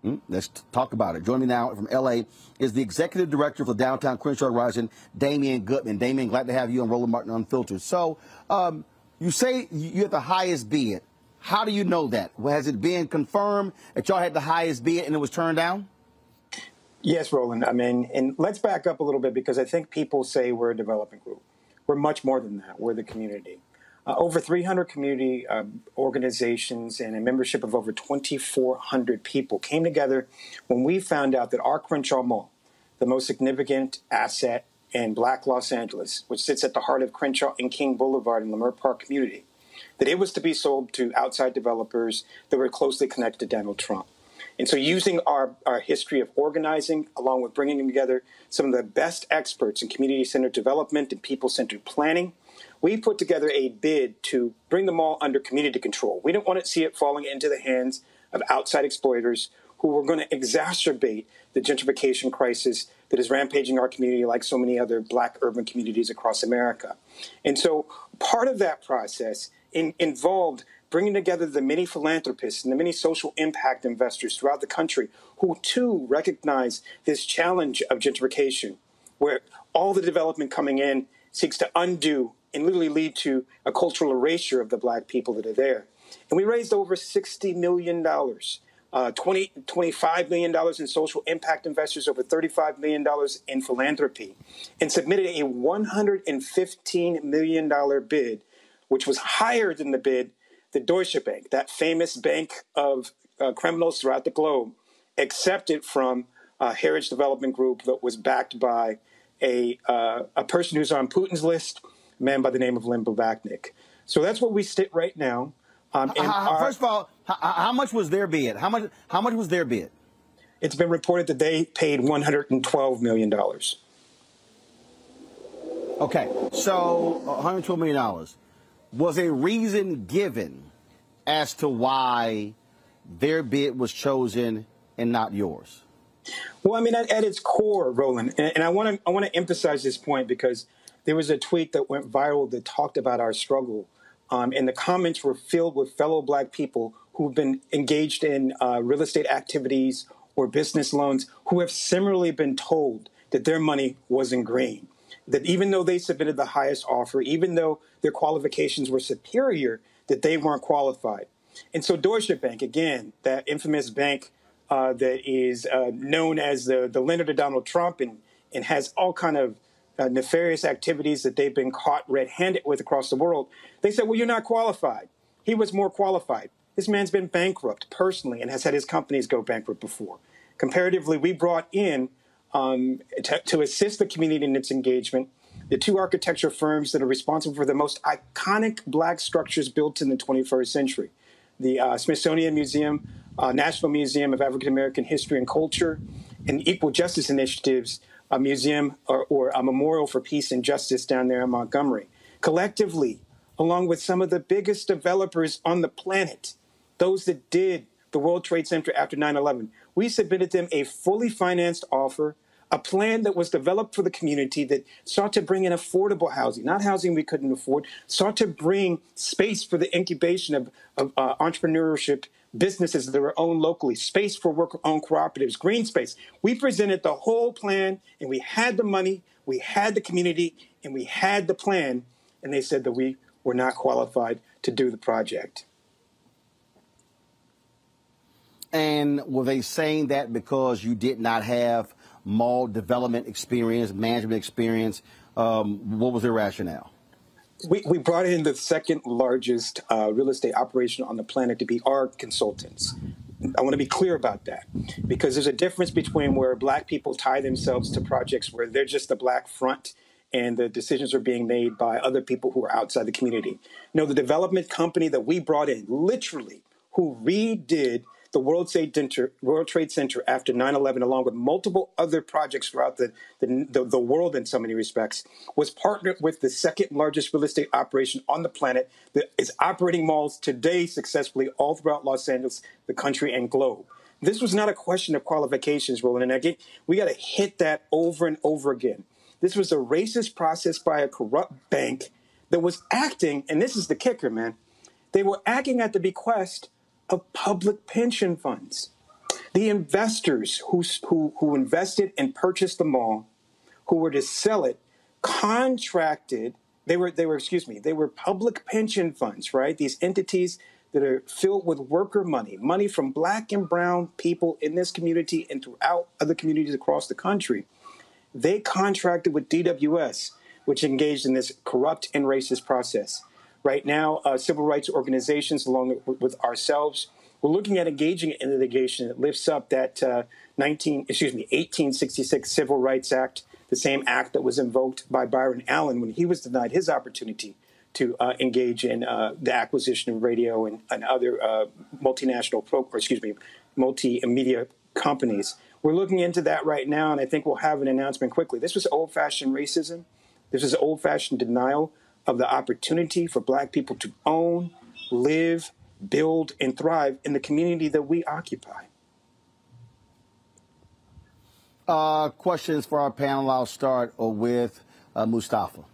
Hmm? Let's talk about it. Joining me now from LA is the executive director for Downtown Crenshaw Rising, Damien Goodmon. Damian, glad to have you on Roland Martin Unfiltered. So, um, you say you have the highest bid. How do you know that? Has it been confirmed that y'all had the highest bid and it was turned down? Yes, Roland. I mean, and let's back up a little bit because I think people say we're a development group. We're much more than that. We're the community. Uh, over 300 community uh, organizations and a membership of over 2,400 people came together when we found out that our Crenshaw Mall, the most significant asset in Black Los Angeles, which sits at the heart of Crenshaw and King Boulevard in Leimert Park community, that it was to be sold to outside developers that were closely connected to Donald Trump. And so, using our, our history of organizing, along with bringing together some of the best experts in community centered development and people centered planning, we put together a bid to bring them all under community control. We didn't want to see it falling into the hands of outside exploiters who were going to exacerbate the gentrification crisis that is rampaging our community like so many other black urban communities across America. And so part of that process in, involved bringing together the many philanthropists and the many social impact investors throughout the country who too recognize this challenge of gentrification, where all the development coming in seeks to undo and literally lead to a cultural erasure of the black people that are there. And we raised over $60 million, uh, 20, $25 million in social impact investors, over $35 million in philanthropy, and submitted a $115 million bid, which was higher than the bid the Deutsche Bank, that famous bank of uh, criminals throughout the globe, accepted from uh, Harridge Development Group that was backed by a, uh, a person who's on Putin's list, a man by the name of Len Blavatnik. So that's what we sit right now. Um, how, our, first of all, how, how, much was their bid? How much? How much was their bid? It's been reported that they paid 112 million dollars. Okay, so 112 million dollars was a reason given as to why their bid was chosen and not yours? Well, I mean, at, at its core, Roland, and, and I want to I want to emphasize this point because there was a tweet that went viral that talked about our struggle, um, and the comments were filled with fellow Black people who've been engaged in uh, real estate activities or business loans who have similarly been told that their money wasn't green that even though they submitted the highest offer, even though their qualifications were superior, that they weren't qualified. And so Deutsche Bank, again, that infamous bank uh, that is uh, known as the, the lender to Donald Trump and, and has all kind of uh, nefarious activities that they've been caught red-handed with across the world, they said, well, you're not qualified. He was more qualified. This man's been bankrupt personally and has had his companies go bankrupt before. Comparatively, we brought in um, to, to assist the community in its engagement. The two architecture firms that are responsible for the most iconic black structures built in the 21st century the uh, Smithsonian Museum, uh, National Museum of African American History and Culture, and Equal Justice Initiatives, a museum or, or a memorial for peace and justice down there in Montgomery. Collectively, along with some of the biggest developers on the planet, those that did the World Trade Center after 9 11, we submitted them a fully financed offer, a plan that was developed for the community that sought to bring in affordable housing, not housing we couldn't afford, sought to bring space for the incubation of, of uh, entrepreneurship businesses that were owned locally, space for worker-owned cooperatives, green space. We presented the whole plan, and we had the money, we had the community, and we had the plan, and they said that we were not qualified to do the project. And were they saying that because you did not have mall development experience, management experience? Um, what was their rationale? We, we brought in the second largest uh, real estate operation on the planet to be our consultants. I want to be clear about that because there's a difference between where black people tie themselves to projects where they're just the black front and the decisions are being made by other people who are outside the community. No, the development company that we brought in, literally, who redid the World Trade Center, World Trade Center after 9/11, along with multiple other projects throughout the, the, the, the world in so many respects, was partnered with the second largest real estate operation on the planet that is operating malls today successfully all throughout Los Angeles, the country, and globe. This was not a question of qualifications, Roland. And again, we got to hit that over and over again. This was a racist process by a corrupt bank that was acting, and this is the kicker, man. They were acting at the bequest of public pension funds. The investors who, who, who invested and purchased the mall, who were to sell it, contracted. They were, they were, excuse me, they were public pension funds, right? These entities that are filled with worker money, money from black and brown people in this community and throughout other communities across the country. They contracted with DWS, which engaged in this corrupt and racist process. Right now, uh, civil rights organizations, along with ourselves, we're looking at engaging in litigation that lifts up that uh, 19, excuse me, 1866 Civil Rights Act, the same act that was invoked by Byron Allen when he was denied his opportunity to uh, engage in uh, the acquisition of radio and, and other uh, multinational, pro, or excuse me, multimedia companies. We're looking into that right now, and I think we'll have an announcement quickly. This was old-fashioned racism. This is old-fashioned denial of the opportunity for Black people to own, live, build, and thrive in the community that we occupy. Uh, questions for our panel. I'll start with uh, Mustafa.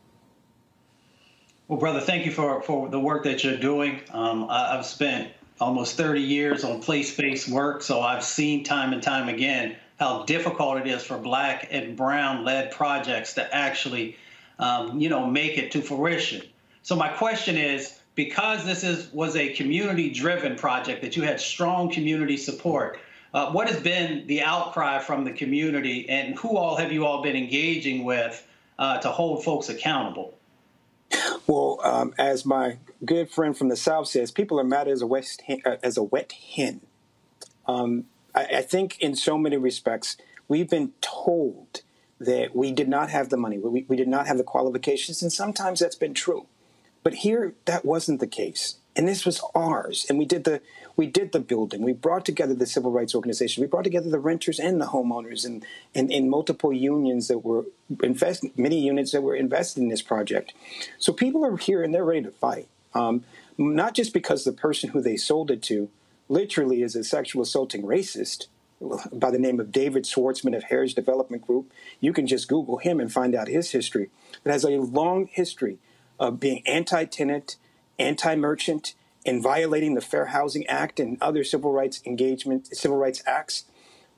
Well, brother, thank you for, for the work that you're doing. Um, I, I've spent almost 30 years on place-based work, so I've seen time and time again how difficult it is for black and brown-led projects to actually, um, you know, make it to fruition. So my question is, because this is was a community-driven project that you had strong community support, uh, what has been the outcry from the community, and who all have you all been engaging with uh, to hold folks accountable? Well, um, as my good friend from the South says, people are mad as a, west hen, uh, as a wet hen. Um, I, I, think in so many respects, we've been told that we did not have the money, we, we did not have the qualifications, and sometimes that's been true. But here, that wasn't the case. And this was ours. And we did the we did the building. We brought together the civil rights organization. We brought together the renters and the homeowners and and, and multiple unions that were invest many units that were invested in this project. So people are here and they're ready to fight. Um, not just because the person who they sold it to literally is a sexual assaulting racist by the name of David Schwartzman of Harridge Development Group. You can just Google him and find out his history. It has a long history of being anti tenant, anti-merchant, and violating the Fair Housing Act and other civil rights engagement, civil rights acts.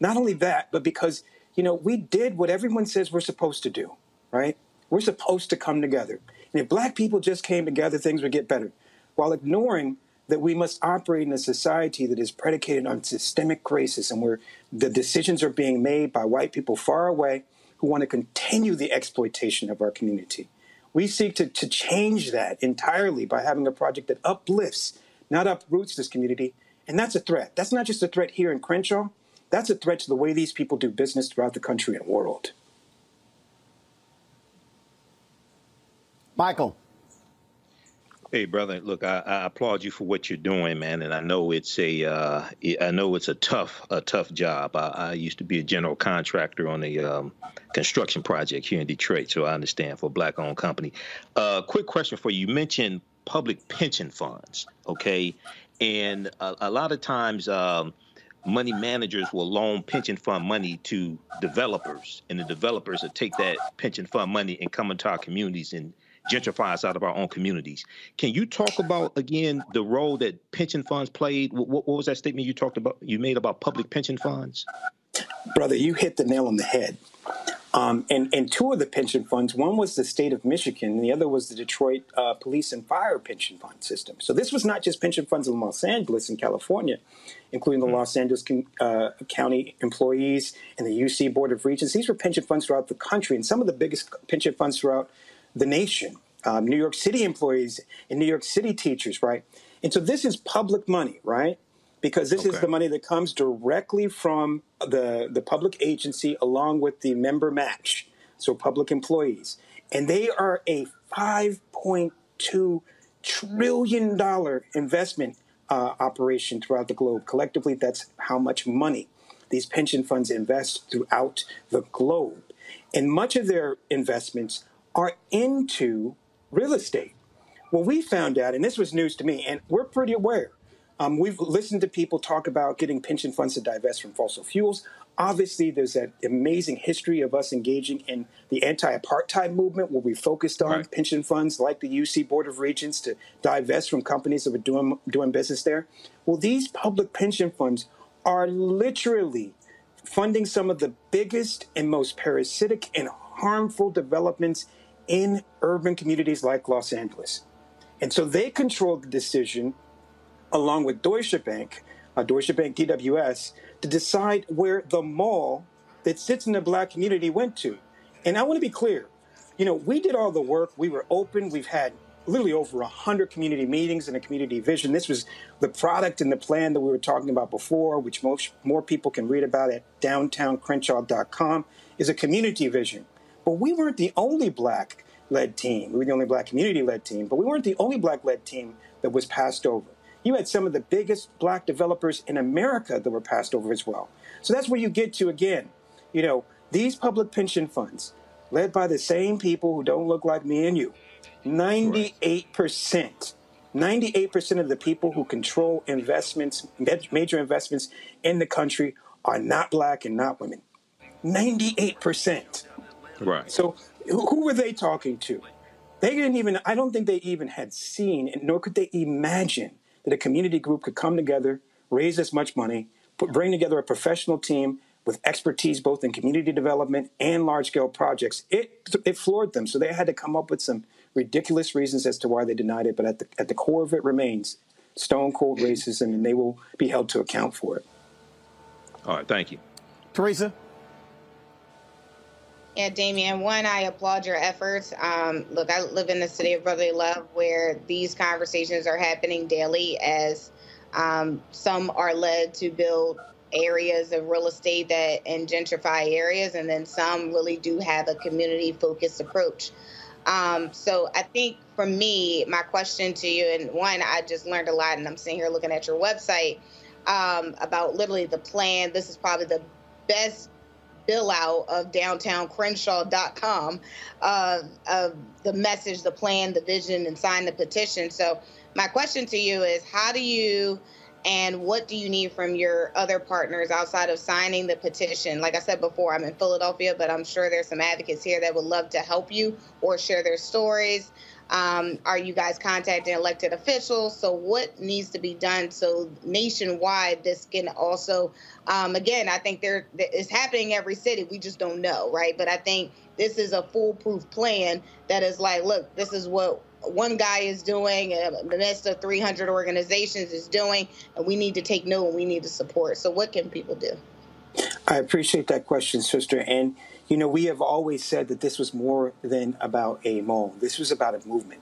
Not only that, but because you know we did what everyone says we're supposed to do, right? We're supposed to come together, and if Black people just came together, things would get better, while ignoring that we must operate in a society that is predicated on systemic racism, where the decisions are being made by white people far away who want to continue the exploitation of our community. We seek to, to change that entirely by having a project that uplifts, not uproots this community. And that's a threat. That's not just a threat here in Crenshaw. That's a threat to the way these people do business throughout the country and world. Michael. Hey, brother. Look, I, I, applaud you for what you're doing, man. And I know it's a, uh, I know it's a tough, a tough job. I, I used to be a general contractor on a um, construction project here in Detroit, so I understand for a black-owned company. Uh, quick question for you. You mentioned public pension funds, okay? And a, a lot of times, um, money managers will loan pension fund money to developers, and the developers will take that pension fund money and come into our communities and gentrify us out of our own communities. Can you talk about again the role that pension funds played? What, what, was that statement you talked about? You made about public pension funds? Brother, you hit the nail on the head. Um, and, and two of the pension funds, one was the state of Michigan, and the other was the Detroit uh, Police and Fire Pension Fund System. So this was not just pension funds in Los Angeles and California, including the mm-hmm. Los Angeles uh, County employees and the UC Board of Regents. These were pension funds throughout the country, and some of the biggest pension funds throughout the nation. Um, New York City employees and New York City teachers, right? And so this is public money, right? Because this okay. is the money that comes directly from the, the public agency along with the member match, so public employees. And they are a $5.2 trillion investment uh, operation throughout the globe. Collectively, that's how much money these pension funds invest throughout the globe. And much of their investments are into real estate. Well, we found out, and this was news to me, and we're pretty aware Um, we've listened to people talk about getting pension funds to divest from fossil fuels. Obviously, there's that amazing history of us engaging in the anti apartheid movement where we focused on right. pension funds like the UC Board of Regents to divest from companies that were doing, doing business there. Well, these public pension funds are literally funding some of the biggest and most parasitic and harmful developments in urban communities like Los Angeles. And so they controlled the decision, along with Deutsche Bank, uh, Deutsche Bank DWS, to decide where the mall that sits in the black community went to. And I want to be clear, you know, we did all the work. We were open. We've had literally over 100 community meetings and a community vision. This was the product and the plan that we were talking about before, which most more people can read about at downtowncrenshaw.com, is a community vision. But we weren't the only black led team. We were the only black community led team, but we weren't the only black led team that was passed over. You had some of the biggest black developers in America that were passed over as well. So that's where you get to again. You know, these public pension funds, led by the same people who don't look like me and you, 98%. 98% of the people who control investments, major investments in the country, are not black and not women. 98%. Right. So who were they talking to? They didn't even, I don't think they even had seen, and nor could they imagine that a community group could come together, raise this much money, put, bring together a professional team with expertise both in community development and large scale projects. It, it floored them. So they had to come up with some ridiculous reasons as to why they denied it. But at the, at the core of it remains stone cold racism, and they will be held to account for it. All right. Thank you. Teresa? Yeah, Damien, one, I applaud your efforts. Um, look, I live in the city of brotherly love where these conversations are happening daily as um, some are led to build areas of real estate that and gentrify areas, and then some really do have a community focused approach. Um, so I think for me, my question to you, and one, I just learned a lot, and I'm sitting here looking at your website um, about literally the plan. This is probably the best bill out of downtowncrenshaw.com uh, of the message, the plan, the vision, and sign the petition. So, my question to you is how do you and what do you need from your other partners outside of signing the petition? Like I said before, I'm in Philadelphia, but I'm sure there's some advocates here that would love to help you or share their stories. Um, are you guys contacting elected officials? So, what needs to be done so nationwide this can also, um, again, I think there it's happening every city. We just don't know, right? But I think this is a foolproof plan that is like, look, this is what one guy is doing, the midst of 300 organizations is doing, and we need to take note and we need to support. So, what can people do? I appreciate that question, sister. And you know, we have always said that this was more than about a mall. This was about a movement.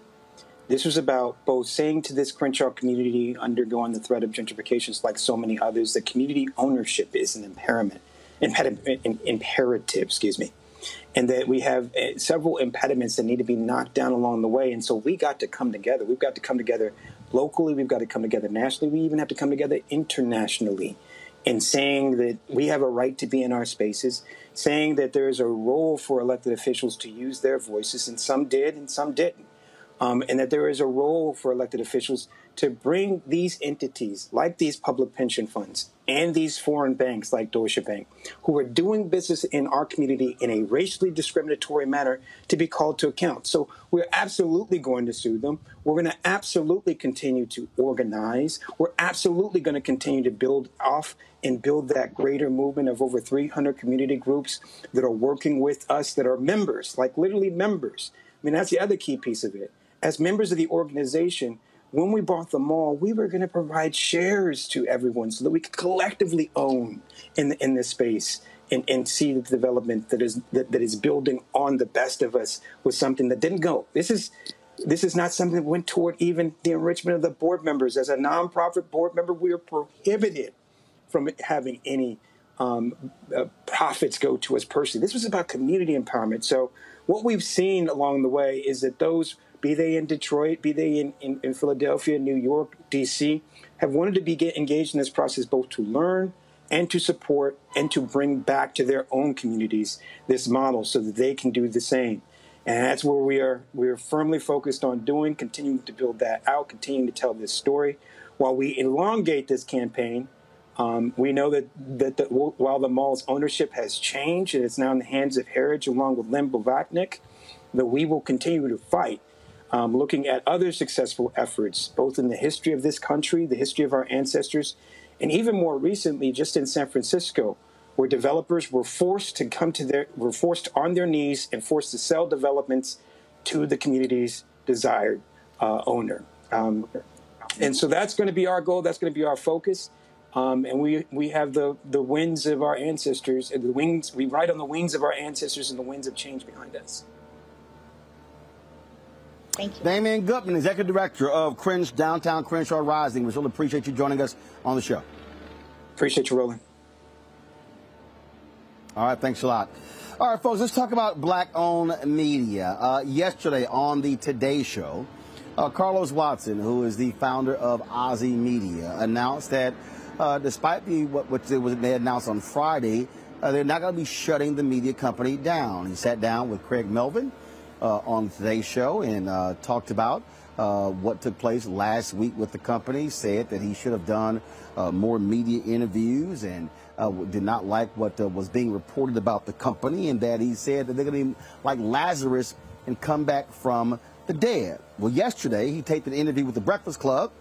This was about both saying to this Crenshaw community undergoing the threat of gentrifications like so many others that community ownership is an impairment, imperative, excuse me, and that we have eh, several impediments that need to be knocked down along the way. And so we got to come together. We've got to come together locally. We've got to come together nationally. We even have to come together internationally in saying that we have a right to be in our spaces saying that there is a role for elected officials to use their voices, and some did and some didn't. Um, and that there is a role for elected officials to bring these entities, like these public pension funds and these foreign banks like Deutsche Bank, who are doing business in our community in a racially discriminatory manner, to be called to account. So we're absolutely going to sue them. We're going to absolutely continue to organize. We're absolutely going to continue to build off and build that greater movement of over 300 community groups that are working with us, that are members, like literally members. I mean, that's the other key piece of it. As members of the organization, when we bought the mall, we were going to provide shares to everyone so that we could collectively own in in this space and, and see the development that is that, that is building on the best of us with something that didn't go. This is this is not something that went toward even the enrichment of the board members. As a nonprofit board member, we are prohibited from having any um, uh, profits go to us personally. This was about community empowerment. So what we've seen along the way is that those be they in Detroit, be they in, in, in Philadelphia, New York, DC, have wanted to be get engaged in this process both to learn and to support and to bring back to their own communities this model so that they can do the same. And that's where we are we are firmly focused on doing, continuing to build that out, continuing to tell this story. while we elongate this campaign, um, we know that, that the, while the mall's ownership has changed and it's now in the hands of Harridge along with Len Blavatnik, that we will continue to fight, um, looking at other successful efforts, both in the history of this country, the history of our ancestors, and even more recently, just in San Francisco, where developers were forced to come to their, were forced on their knees and forced to sell developments to the community's desired uh, owner. Um, and so that's going to be our goal. That's going to be our focus. Um, and we we have the the winds of our ancestors and the wings. We ride on the wings of our ancestors and the winds of change behind us. Thank you. Damien Goodmon, Executive Director of Crenshaw, Downtown Crenshaw Rising. We really appreciate you joining us on the show. Appreciate you, Roland. All right, thanks a lot. All right, folks, let's talk about black owned media. Uh, yesterday on the Today Show, uh, Carlos Watson, who is the founder of Ozy Media, announced that uh, despite the what, what they, was, they announced on Friday, uh, they're not going to be shutting the media company down. He sat down with Craig Melvin on today's show and uh, talked about uh, what took place last week with the company. Said that he should have done uh, more media interviews and did not like what was being reported about the company, and that he said that they're going to be like Lazarus and come back from the dead. Well, yesterday he taped an interview with the Breakfast Club,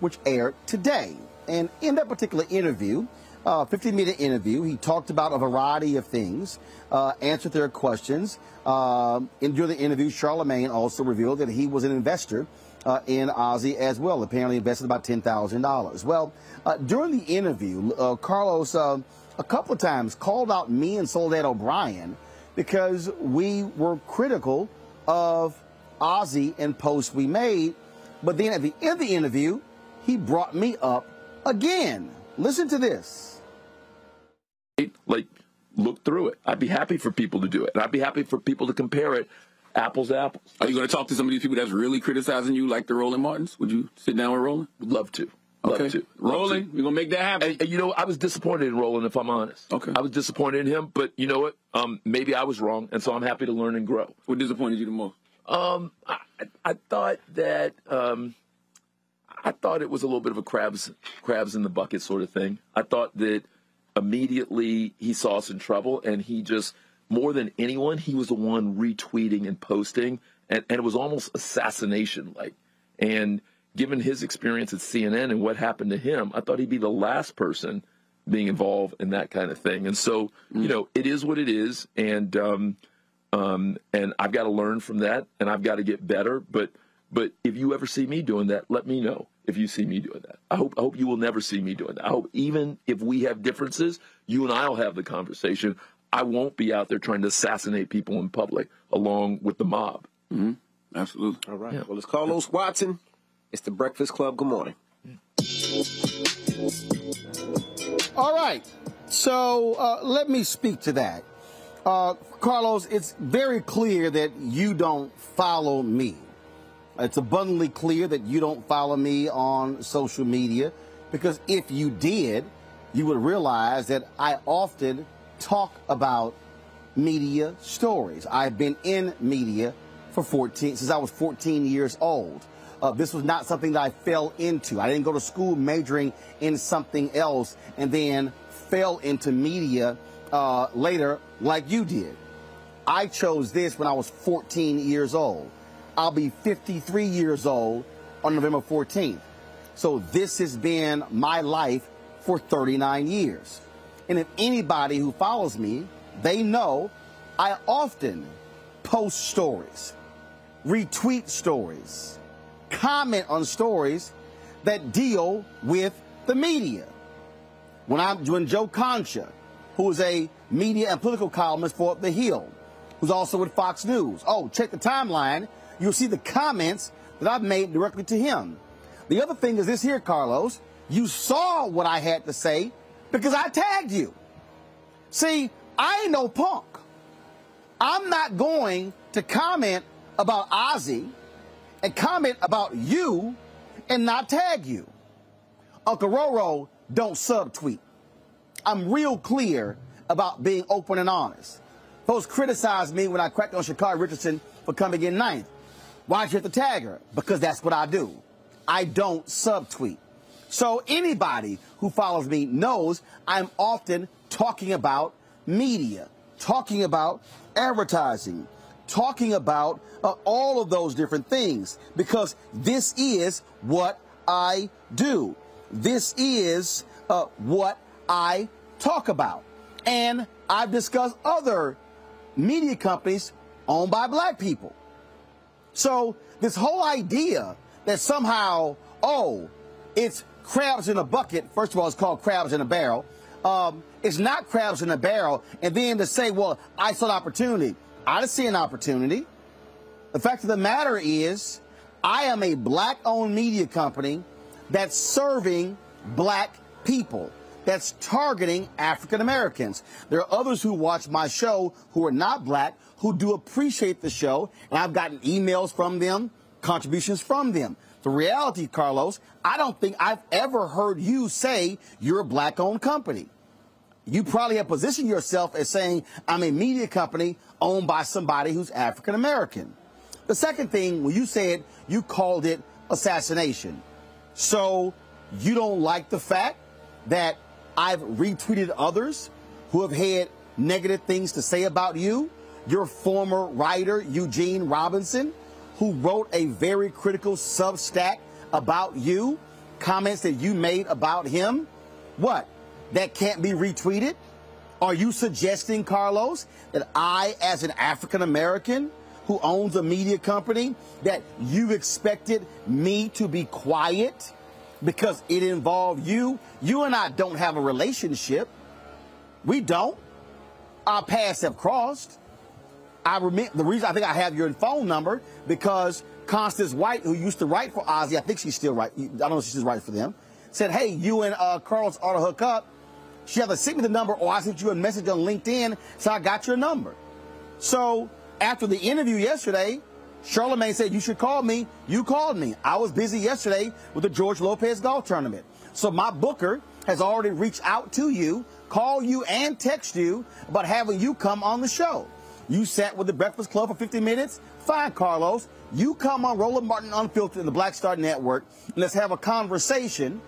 which aired today. And in that particular interview, uh, 15 minute interview, he talked about a variety of things, uh, answered their questions. Uh, and during the interview, Charlemagne also revealed that he was an investor uh, in Ozy as well, apparently invested about $10,000. Well, uh, during the interview, uh, Carlos a couple of times called out me and Soledad O'Brien because we were critical of Ozy and posts we made. But then at the end of the interview, he brought me up again. Listen to this. Like, look through it. I'd be happy for people to do it. And I'd be happy for people to compare it apples to apples. Are you going to talk to some of these people that's really criticizing you, like the Roland Martins? Would you sit down with Roland? Would love to. Love okay. to. Love Roland, we're going to make that happen. And, and, you know, I was disappointed in Roland, if I'm honest. Okay. I was disappointed in him, but you know what? Um, maybe I was wrong, and so I'm happy to learn and grow. What disappointed you the most? Um, I, I thought that um, I thought it was a little bit of a crabs crabs in the bucket sort of thing. I thought that immediately he saw us in trouble, and he just more than anyone, he was the one retweeting and posting, and, and it was almost assassination like. And given his experience at CNN and what happened to him, I thought he'd be the last person being involved in that kind of thing. And so, mm. you know, it is what it is, and um, um, and I've got to learn from that, and I've got to get better. But but if you ever see me doing that, let me know. If you see me doing that, I hope I hope you will never see me doing that. I hope even if we have differences, you and I'll have the conversation. I won't be out there trying to assassinate people in public along with the mob. Mm-hmm. Absolutely. All right. Yeah. Well, it's Carlos Watson. It's the Breakfast Club. Good morning. All right. So uh, let me speak to that. Uh, Carlos, it's very clear that you don't follow me. It's abundantly clear that you don't follow me on social media because if you did, you would realize that I often talk about media stories. I've been in media for 14 since I was 14 years old. Uh, this was not something that I fell into. I didn't go to school majoring in something else and then fell into media uh, later like you did. I chose this when I was 14 years old. I'll be 53 years old on November 14th. So this has been my life for 39 years. And if anybody who follows me, they know I often post stories, retweet stories, comment on stories that deal with the media. When I'm when Joe Concha who is a media and political columnist for The Hill, who's also with Fox News. Oh, check the timeline. You'll see the comments that I've made directly to him. The other thing is this here, Carlos. You saw what I had to say because I tagged you. See, I ain't no punk. I'm not going to comment about Ozy and comment about you and not tag you. Uncle Roro don't subtweet. I'm real clear about being open and honest. Folks criticized me when I cracked on Sha'Carri Richardson for coming in ninth. Why'd you have to tag her? Because that's what I do. I don't subtweet. So anybody who follows me knows I'm often talking about media, talking about advertising, talking about uh, all of those different things because this is what I do. This is uh, what I talk about. And I've discussed other media companies owned by black people. So this whole idea that somehow, oh, it's crabs in a bucket. First of all, it's called crabs in a barrel. Um, it's not crabs in a barrel. And then to say, well, I saw an opportunity. I didn't see an opportunity. The fact of the matter is, I am a black owned media company that's serving black people, that's targeting African Americans. There are others who watch my show who are not black, who do appreciate the show, and I've gotten emails from them, contributions from them. The reality, Carlos, I don't think I've ever heard you say you're a black owned company. You probably have positioned yourself as saying, I'm a media company owned by somebody who's African American. The second thing, when you said you called it assassination. So you don't like the fact that I've retweeted others who have had negative things to say about you? Your former writer, Eugene Robinson, who wrote a very critical Substack about you, comments that you made about him. What? That can't be retweeted? Are you suggesting, Carlos, that I, as an African American who owns a media company, that you expected me to be quiet because it involved you? You and I don't have a relationship. We don't. Our paths have crossed. I remember the reason I think I have your phone number because Constance White, who used to write for Ozy, I think she's still right. I don't know if she's writing for them. Said, "Hey, you and uh, Carlos ought to hook up." She either sent me the number or I sent you a message on LinkedIn, so I got your number. So after the interview yesterday, Charlemagne said you should call me. You called me. I was busy yesterday with the George Lopez golf tournament. So my booker has already reached out to you, call you, and text you about having you come on the show. You sat with the Breakfast Club for 50 minutes. Fine, Carlos. You come on Roland Martin Unfiltered in the Black Star Network, and let's have a conversation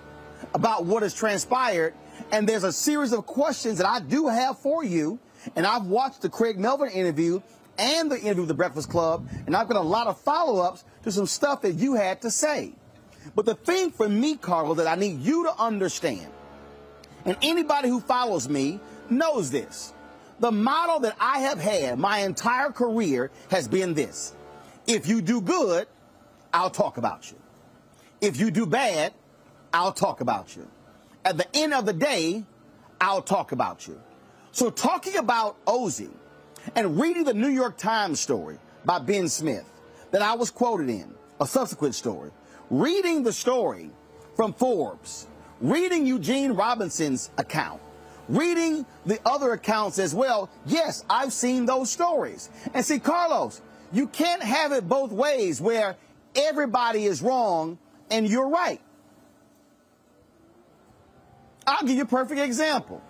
about what has transpired. And there's a series of questions that I do have for you. And I've watched the Craig Melvin interview and the interview with the Breakfast Club, and I've got a lot of follow ups to some stuff that you had to say. But the thing for me, Carlos, that I need you to understand, and anybody who follows me knows this. The model that I have had my entire career has been this. If you do good, I'll talk about you. If you do bad, I'll talk about you. At the end of the day, I'll talk about you. So talking about Ozy and reading the New York Times story by Ben Smith that I was quoted in, a subsequent story, reading the story from Forbes, reading Eugene Robinson's account, reading the other accounts as well, yes, I've seen those stories. And see, Carlos, you can't have it both ways where everybody is wrong and you're right. I'll give you a perfect example.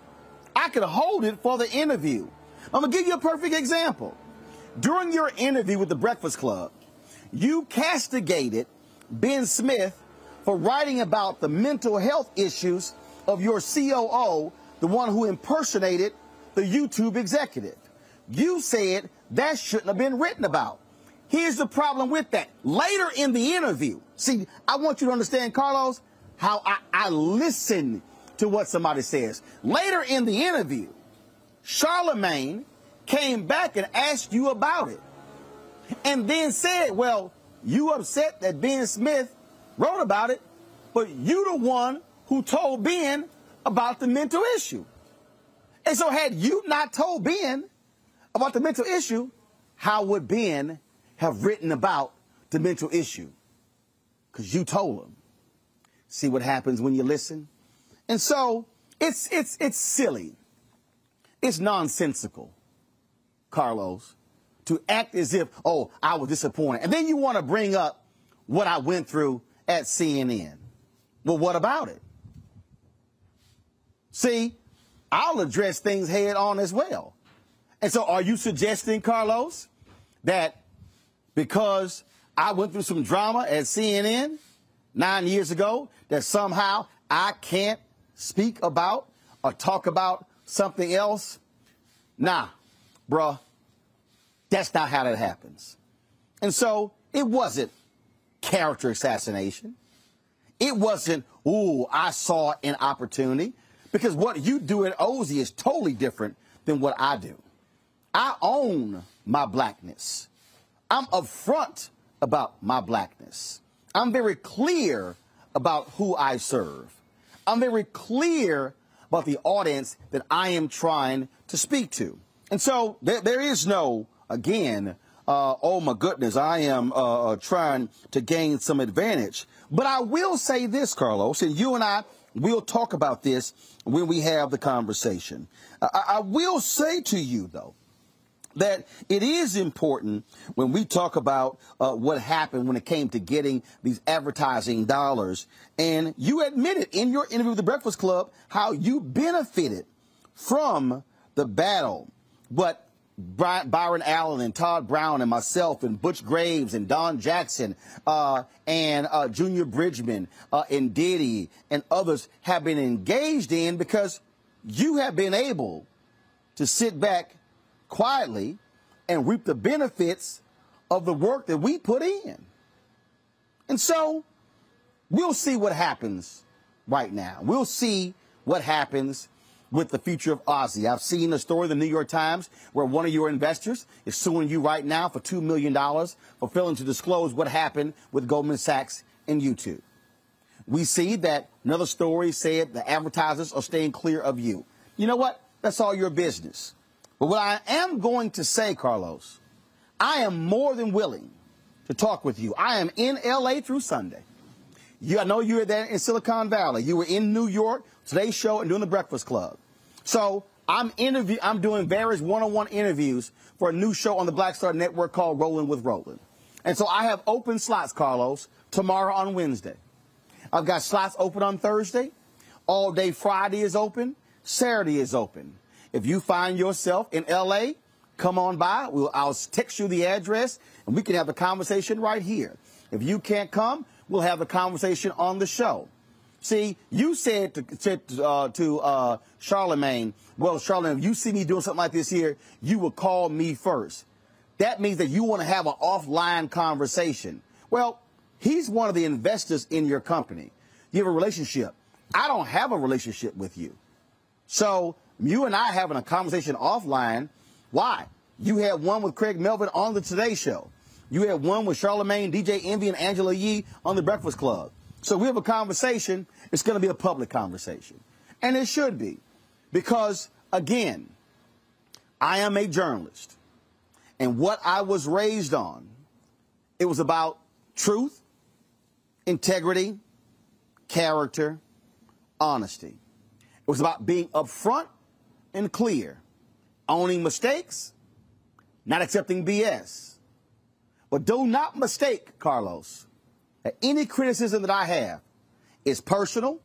I could hold it for the interview. I'm going to give you a perfect example. During your interview with the Breakfast Club, you castigated Ben Smith for writing about the mental health issues of your COO, the one who impersonated the YouTube executive. You said that shouldn't have been written about. Here's the problem with that. Later in the interview, see, I want you to understand, Carlos, how I, I listen to what somebody says. Later in the interview, Charlemagne came back and asked you about it. And then said, well, you upset that Ben Smith wrote about it, but you the one who told Ben about the mental issue. And so had you not told Ben about the mental issue, how would Ben have written about the mental issue? Because you told him. See what happens when you listen? And so it's it's it's silly. It's nonsensical, Carlos, to act as if, oh, I was disappointed. And then you want to bring up what I went through at CNN. Well, what about it? See, I'll address things head on as well. And so are you suggesting, Carlos, that because I went through some drama at CNN nine years ago, that somehow I can't speak about or talk about something else. Nah, bruh, that's not how that happens. And so it wasn't character assassination. It wasn't, ooh, I saw an opportunity. Because what you do at Ozy is totally different than what I do. I own my blackness. I'm upfront about my blackness. I'm very clear about who I serve. I'm very clear about the audience that I am trying to speak to. And so there, there is no, again, uh, oh my goodness, I am uh, uh, trying to gain some advantage. But I will say this, Carlos, and you and I will talk about this when we have the conversation. I, I will say to you, though, that it is important when we talk about uh, what happened when it came to getting these advertising dollars. And you admitted in your interview with the Breakfast Club how you benefited from the battle. But Byron Allen and Todd Brown and myself and Butch Graves and Don Jackson uh, and uh, Junior Bridgeman uh, and Diddy and others have been engaged in because you have been able to sit back quietly and reap the benefits of the work that we put in. And so we'll see what happens right now. We'll see what happens with the future of Ozy. I've seen a story in the New York Times where one of your investors is suing you right now for $2 million for failing to disclose what happened with Goldman Sachs and YouTube. We see that another story said the advertisers are staying clear of you. You know what? That's all your business. But what I am going to say, Carlos, I am more than willing to talk with you. I am in LA through Sunday. You, I know you were there in Silicon Valley. You were in New York, today's show, and doing the Breakfast Club. So I'm interview. I'm doing various one-on-one interviews for a new show on the Black Star Network called Rolling with Roland. And so I have open slots, Carlos, tomorrow on Wednesday. I've got slots open on Thursday. All day Friday is open. Saturday is open. If you find yourself in LA, come on by. We'll, I'll text you the address and we can have a conversation right here. If you can't come, we'll have a conversation on the show. See, you said to, said, uh, to uh, Charlemagne, well, Charlemagne, if you see me doing something like this here, you will call me first. That means that you want to have an offline conversation. Well, he's one of the investors in your company. You have a relationship. I don't have a relationship with you. So you and I having a conversation offline. Why? You had one with Craig Melvin on the Today Show. You had one with Charlemagne, DJ Envy, and Angela Yee on the Breakfast Club. So we have a conversation. It's going to be a public conversation. And it should be. Because, again, I am a journalist. And what I was raised on, it was about truth, integrity, character, honesty. It was about being upfront and clear, owning mistakes, not accepting BS. But do not mistake, Carlos, any criticism that I have is personal,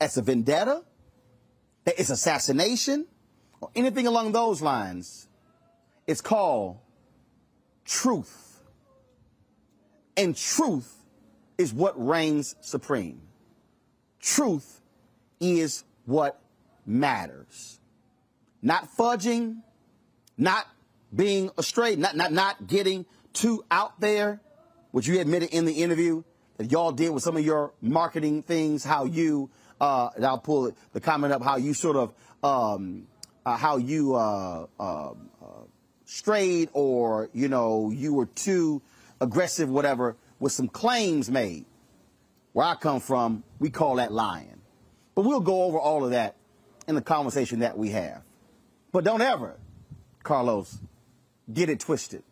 it's a vendetta, that it's assassination, or anything along those lines. It's called truth. And truth is what reigns supreme. Truth is what matters. Not fudging, not being astray, not, not, not getting too out there, which you admitted in the interview that y'all did with some of your marketing things, how you, uh, I'll pull the comment up, how you sort of, um, uh, how you uh, um, uh, strayed or, you know, you were too aggressive, whatever, with some claims made. Where I come from, we call that lying. But we'll go over all of that in the conversation that we have. But don't ever, Carlos, get it twisted.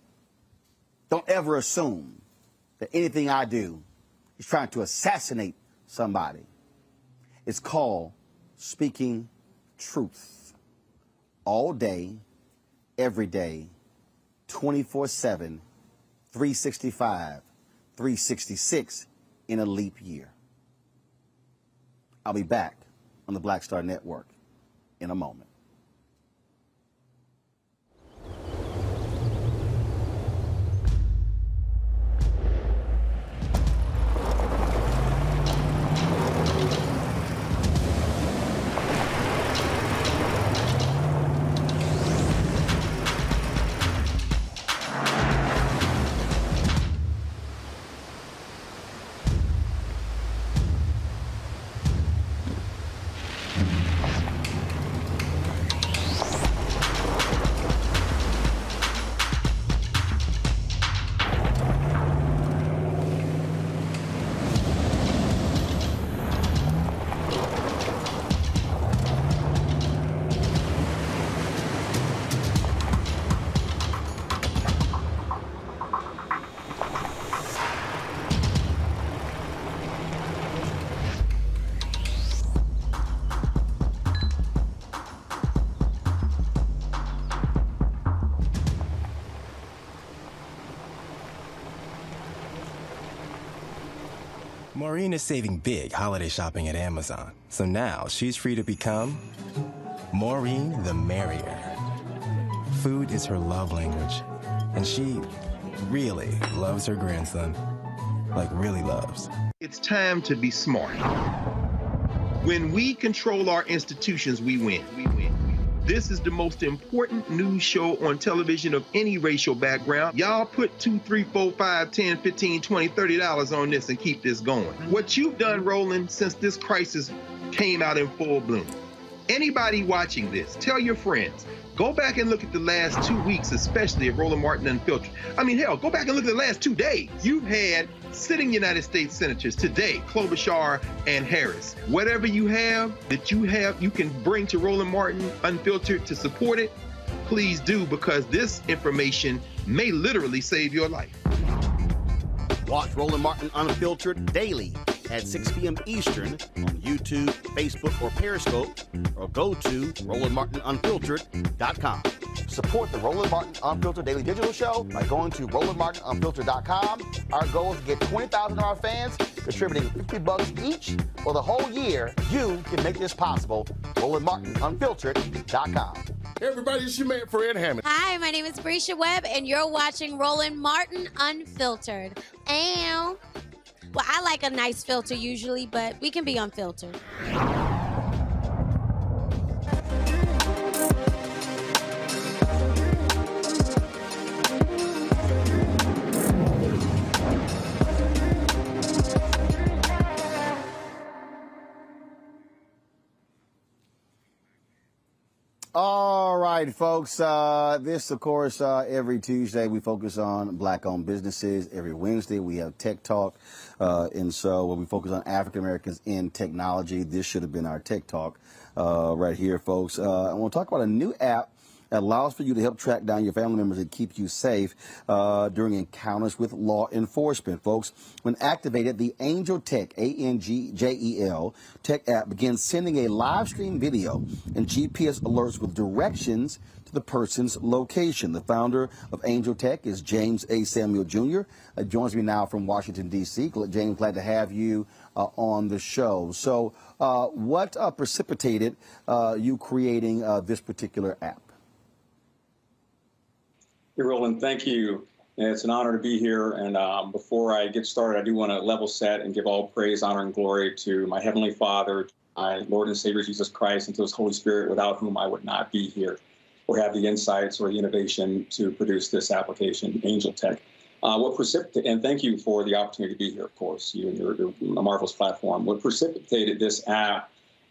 Don't ever assume that anything I do is trying to assassinate somebody. It's called speaking truth all day, every day, 24 7, 365, 366 in a leap year. I'll be back on the Black Star Network in a moment. Maureen is saving big holiday shopping at Amazon. So now she's free to become Maureen the Merrier. Food is her love language. And she really loves her grandson. Like, really loves. It's time to be smart. When we control our institutions, we win. We win. This is the most important news show on television of any racial background. Y'all put two, three, four, five, 10, 15, 20, 30 dollars on this and keep this going. What you've done, Roland, since this crisis came out in full bloom. Anybody watching this, tell your friends. Go back and look at the last two weeks, especially of Roland Martin Unfiltered. I mean, hell, go back and look at the last two days. You've had sitting United States senators today, Klobuchar and Harris. Whatever you have that you have, you can bring to Roland Martin Unfiltered to support it. Please do because this information may literally save your life. Watch Roland Martin Unfiltered daily at 6 p.m. Eastern on YouTube, Facebook, or Periscope, or go to RolandMartinUnfiltered.com. Support the Roland Martin Unfiltered Daily Digital Show by going to RolandMartinUnfiltered.com. Our goal is to get 20,000 of our fans contributing 50 bucks each for the whole year. You can make this possible. RolandMartinUnfiltered.com. Hey everybody, it's your man Fred Hammond. Hi, my name is Brisha Webb, and you're watching Roland Martin Unfiltered. Ow. Well, I like a nice filter usually, but we can be unfiltered. All right, folks. Uh, this, of course, uh, every Tuesday we focus on black-owned businesses. Every Wednesday we have Tech Talk, uh, and so when we focus on African Americans in technology, this should have been our Tech Talk uh, right here, folks. Uh, I want to talk about a new app allows for you to help track down your family members and keep you safe uh, during encounters with law enforcement, folks. When activated, the Anjel Tech, A-N-G-J-E-L, Tech app begins sending a live stream video and GPS alerts with directions to the person's location. The founder of Anjel Tech is James A. Samuel Jr. Uh, joins me now from Washington, D.C. James, glad to have you uh, on the show. So, uh, what uh, precipitated uh, you creating uh, this particular app? Hey, Roland, thank you. It's an honor to be here. And um, before I get started, I do want to level set and give all praise, honor, and glory to my Heavenly Father, my Lord and Savior Jesus Christ, and to His Holy Spirit, without whom I would not be here or have the insights or the innovation to produce this application, Anjel Tech. Uh, what precipitated, and thank you for the opportunity to be here, of course, you and your, your marvelous platform. What precipitated this app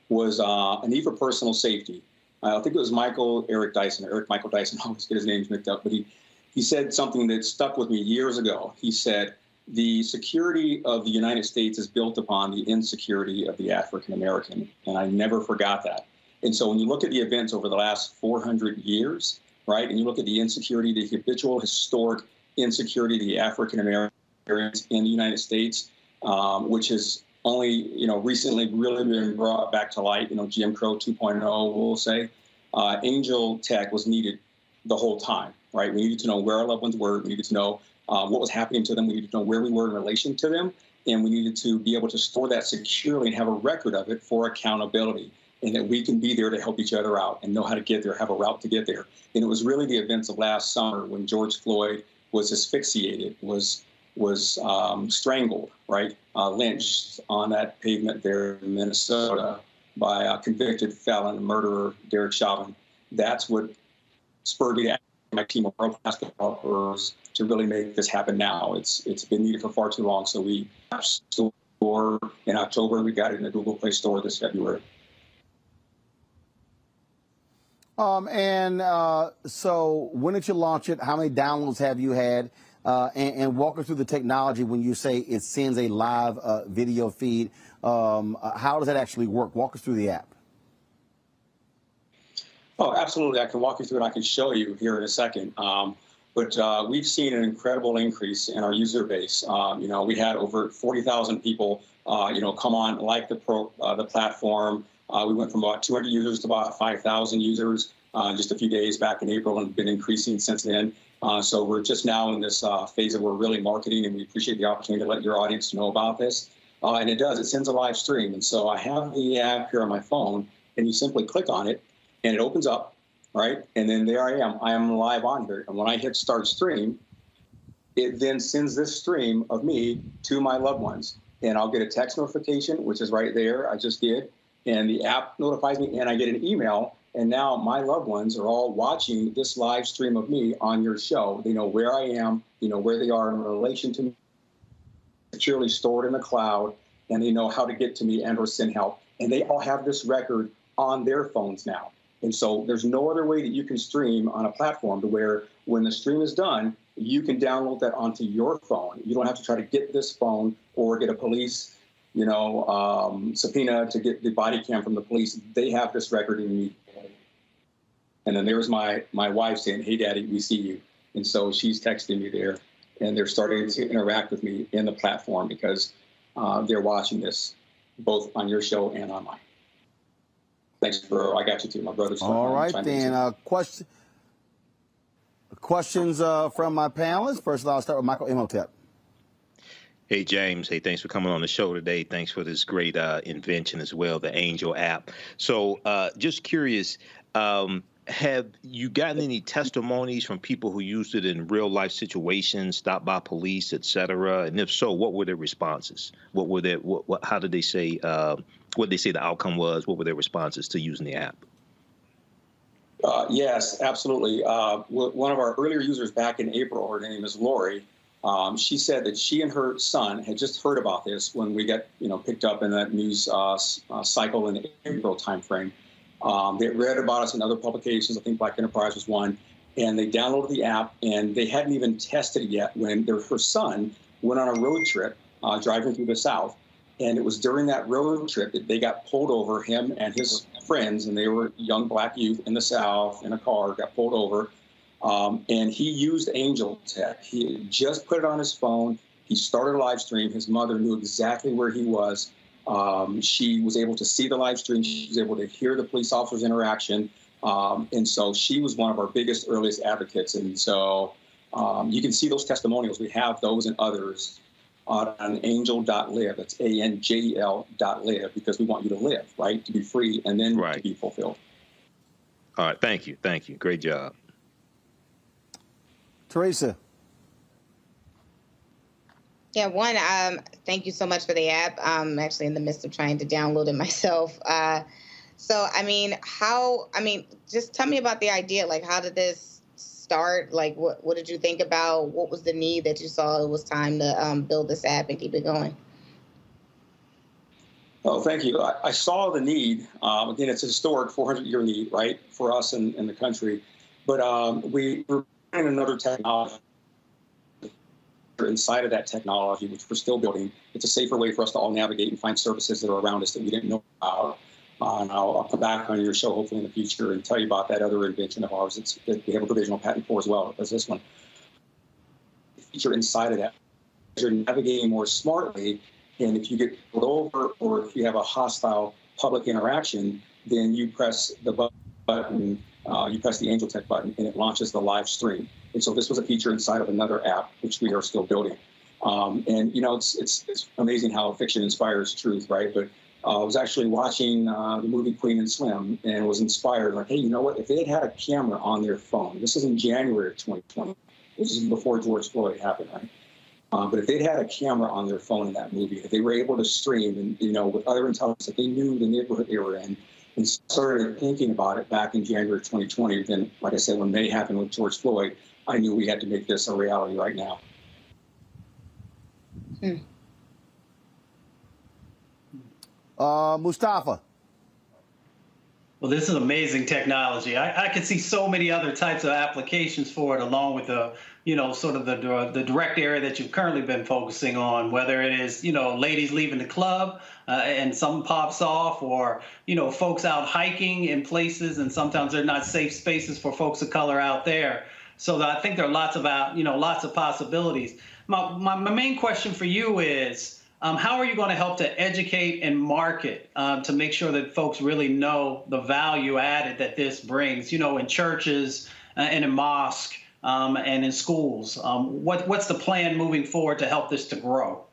was uh, a need for personal safety. I think it was Michael Eric Dyson, Eric Michael Dyson. I always get his names mixed up, but he he said something that stuck with me years ago. He said the security of the United States is built upon the insecurity of the African American, and I never forgot that. And so when you look at the events over the last 400 years, right, and you look at the insecurity, the habitual, historic insecurity of the African Americans in the United States, um, which has only you know recently really been brought back to light. You know, Jim Crow 2.0, we'll say. Uh, Anjel Tech was needed the whole time, right? We needed to know where our loved ones were. We needed to know uh, what was happening to them. We needed to know where we were in relation to them, and we needed to be able to store that securely and have a record of it for accountability. And that we can be there to help each other out and know how to get there, have a route to get there. And it was really the events of last summer when George Floyd was asphyxiated, was was um, strangled, right, uh, lynched on that pavement there in Minnesota by a convicted felon murderer, Derek Chauvin. That's what spurred me to my team of world class developers to really make this happen now. It's it's been needed for far too long. So we store in October. We got it in the Google Play Store this February. Um, and uh, so, when did you launch it? How many downloads have you had? Uh, and, and, walk us through the technology when you say it sends a live uh, video feed. Um, uh, how does that actually work? Walk us through the app. Oh, absolutely. I can walk you through it. I can show you here in a second. Um, but uh, we've seen an incredible increase in our user base. Um, you know, we had over 40,000 people, uh, you know, come on, like the pro, uh, the platform. We went from about 200 users to about 5,000 users just a few days back in April, and been increasing since then. Uh, so we're just now in this phase of we're really marketing, and we appreciate the opportunity to let your audience know about this. uh, and it does. It sends a live stream, and so I have the app here on my phone, and you simply click on it, and it opens up, right? And then there I am. I am live on here, and when I hit start stream, it then sends this stream of me to my loved ones, and I'll get a text notification, which is right there. I just did, and the app notifies me, and I get an email. And now my loved ones are all watching this live stream of me on your show. They know where I am, you know where they are in relation to me securely stored in the cloud, and they know how to get to me and or send help. And they all have this record on their phones now. And so there's no other way that you can stream on a platform to where when the stream is done, you can download that onto your phone. You don't have to try to get this phone or get a police, you know, um, subpoena to get the body cam from the police. They have this record immediately. And then there's my my wife saying, "Hey, Daddy, we see you." And so she's texting me there and they're starting to interact with me in the platform because uh, they're watching this both on your show and on mine. Thanks, bro. I got you too. My brother's. All right, then. Uh, question, questions uh, from my panelists. First of all, I'll start with Michael Imhotep. Hey, James. Hey, thanks for coming on the show today. Thanks for this great uh, invention as well, the Angel app. So, uh, just curious, um, have you gotten any testimonies from people who used it in real life situations, stopped by police, et cetera? And if so, what were their responses? What were their, what, what how did they say, uh, what did they say the outcome was? What were their responses to using the app? Uh, yes, absolutely. Uh, one of our earlier users back in April, her name is Lori. Um, she said that she and her son had just heard about this when we got, you know, picked up in that news uh, uh, cycle in the April timeframe. Um, they read about us in other publications. I think Black Enterprise was one. And they downloaded the app, and they hadn't even tested it yet when their, her son went on a road trip uh, driving through the South. And it was during that road trip that they got pulled over, him and his friends, and they were young black youth in the South in a car, got pulled over. Um, and he used Anjel Tech. He just put it on his phone. He started a live stream. His mother knew exactly where he was. Um, she was able to see the live stream. She was able to hear the police officers' interaction. Um, and so she was one of our biggest, earliest advocates. And so um, you can see those testimonials. We have those and others on anjel.live. That's A N J E L dot live because we want you to live, right? To be free and then right. to be fulfilled. All right. Thank you. Thank you. Great job. Teresa. Yeah, one, um, thank you so much for the app. I'm actually in the midst of trying to download it myself. Uh, so, I mean, how, I mean, just tell me about the idea. Like, how did this start? Like, what, what did you think about? What was the need that you saw it was time to um, build this app and keep it going? Oh, thank you. I, I saw the need. Um, again, it's a historic 400 year need, right, for us in, in the country. But um, we were in another technology inside of that technology, which we're still building. It's a safer way for us to all navigate and find services that are around us that we didn't know about. Uh, and I'll, I'll, come back on your show hopefully in the future and tell you about that other invention of ours it's, that we have a provisional patent for as well as this one. Feature inside of that, you're navigating more smartly, and if you get pulled over or if you have a hostile public interaction, then you press the button, uh, you press the Anjel Tech button, and it launches the live stream. And so this was a feature inside of another app, which we are still building. Um, and you know, it's, it's, it's amazing how fiction inspires truth, right? But uh, I was actually watching uh, the movie Queen and Slim and was inspired. Like, hey, you know what? If they had had a camera on their phone, this is in January of 2020. This is before George Floyd happened, right? Um, but if they'd had a camera on their phone in that movie, if they were able to stream and you know with other intelligence, that they knew the neighborhood they were in, and started thinking about it back in January 2020, then like I said, when May happened with George Floyd, I knew we had to make this a reality right now. Hmm. Uh, Mustafa. Well, this is amazing technology. I, I could see so many other types of applications for it, along with the, you know, sort of the the direct area that you've currently been focusing on. Whether it is, you know, ladies leaving the club uh, and some pops off, or you know, folks out hiking in places, and sometimes they're not safe spaces for folks of color out there. So I think there are lots of out, you know, lots of possibilities. My, my, my main question for you is, um, how are you going to help to educate and market um, to make sure that folks really know the value added that this brings, you know, in churches uh, and in mosques um, and in schools? Um, what, what's the plan moving forward to help this to grow?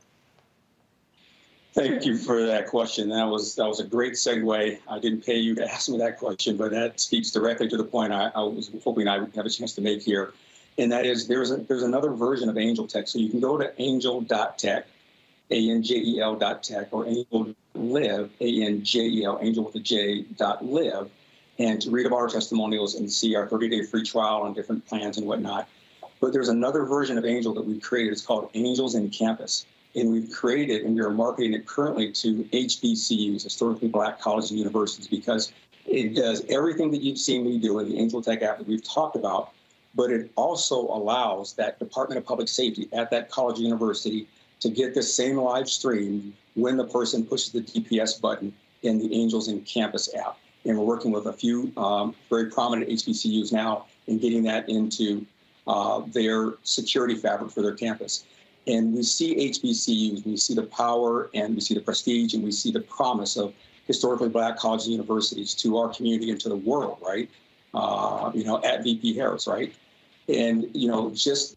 Thank you for that question. That was that was a great segue. I didn't pay you to ask me that question, but that speaks directly to the point I, I was hoping I would have a chance to make here. And that is there's a, there's another version of Anjel Tech. So you can go to anjel.tech, A N J E L dot tech, or angel live, A N J E L, angel with a J dot live, and to read about our testimonials and see our 30 day free trial on different plans and whatnot. But there's another version of Angel that we've created. It's called Angels in Campus and we've created and we are marketing it currently to HBCUs, historically black colleges and universities, because it does everything that you've seen me do in the Anjel Tech app that we've talked about, but it also allows that Department of Public Safety at that college or university to get the same live stream when the person pushes the DPS button in the Angels in Campus app. And we're working with a few um, very prominent HBCUs now in getting that into uh, their security fabric for their campus. And we see HBCUs, we see the power and we see the prestige and we see the promise of historically black colleges and universities to our community and to the world, right? Uh, you know, at VP Harris, right? And, you know, just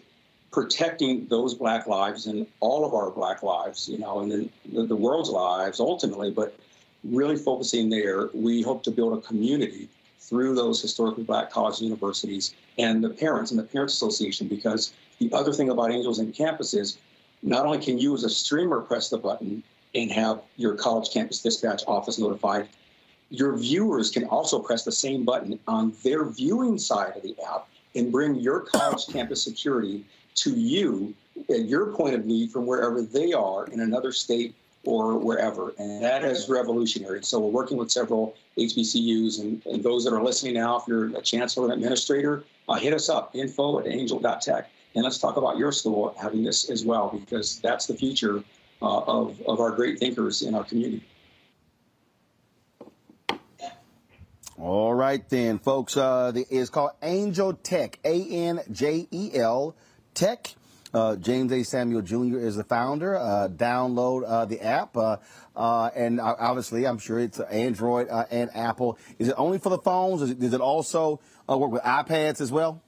protecting those black lives and all of our black lives, you know, and the, the world's lives ultimately, but really focusing there, we hope to build a community through those historically black colleges and universities and the parents and the Parents Association because the other thing about Angels in Campus is not only can you as a streamer press the button and have your college campus dispatch office notified, your viewers can also press the same button on their viewing side of the app and bring your college campus security to you at your point of need from wherever they are in another state or wherever. And that is revolutionary. So we're working with several HBCUs and, and those that are listening now, if you're a chancellor and administrator, uh, hit us up, info at anjel.tech. And let's talk about your school having this as well, because that's the future uh, of, of our great thinkers in our community. All right, then, folks. Uh, the, it's called Anjel Tech, A N J E L Tech. Uh, James A. Samuel Jr. is the founder. Uh, download uh, the app. Uh, uh, and obviously, I'm sure it's Android and Apple. Is it only for the phones? It, does it also work with iPads as well?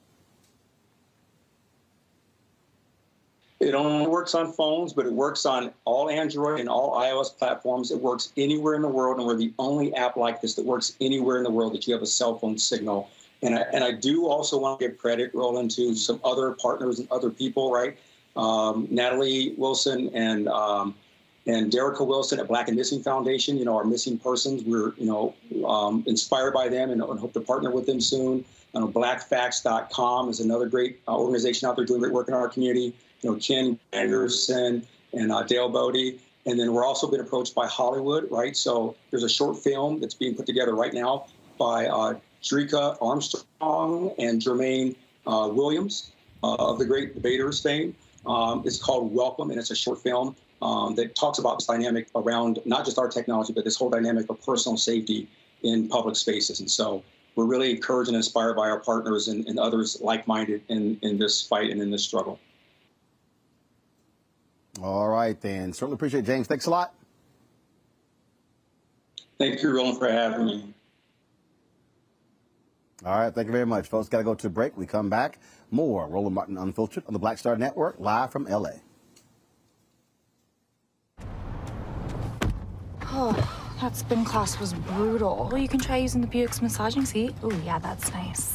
It only works on phones, but it works on all Android and all iOS platforms. It works anywhere in the world, and we're the only app like this that works anywhere in the world that you have a cell phone signal. And I, and I do also want to give credit, Roland, to some other partners and other people, right? Um, Natalie Wilson and um, and Derrica Wilson at Black and Missing Foundation, you know, our missing persons. We're, you know, um, inspired by them and, and, hope to partner with them soon. You know, blackfacts.com is another great uh, organization out there doing great work in our community you know, Ken Anderson and uh, Dale Bodie. And then we're also been approached by Hollywood, right? So there's a short film that's being put together right now by uh, Drika Armstrong and Jermaine uh, Williams uh, of the Great Debaters fame. Um, it's called Welcome, and it's a short film um, that talks about this dynamic around not just our technology, but this whole dynamic of personal safety in public spaces. And so we're really encouraged and inspired by our partners and, and others like-minded in, in this fight and in this struggle. All right, then. Certainly appreciate it, James. Thanks a lot. Thank you, Roland, for having me. All right, thank you very much, folks. Got to go to a break. We come back. More Roland Martin Unfiltered on the Black Star Network, live from LA. Oh, that spin class was brutal. Well, you can try using the Buick's massaging seat. Oh, yeah, that's nice.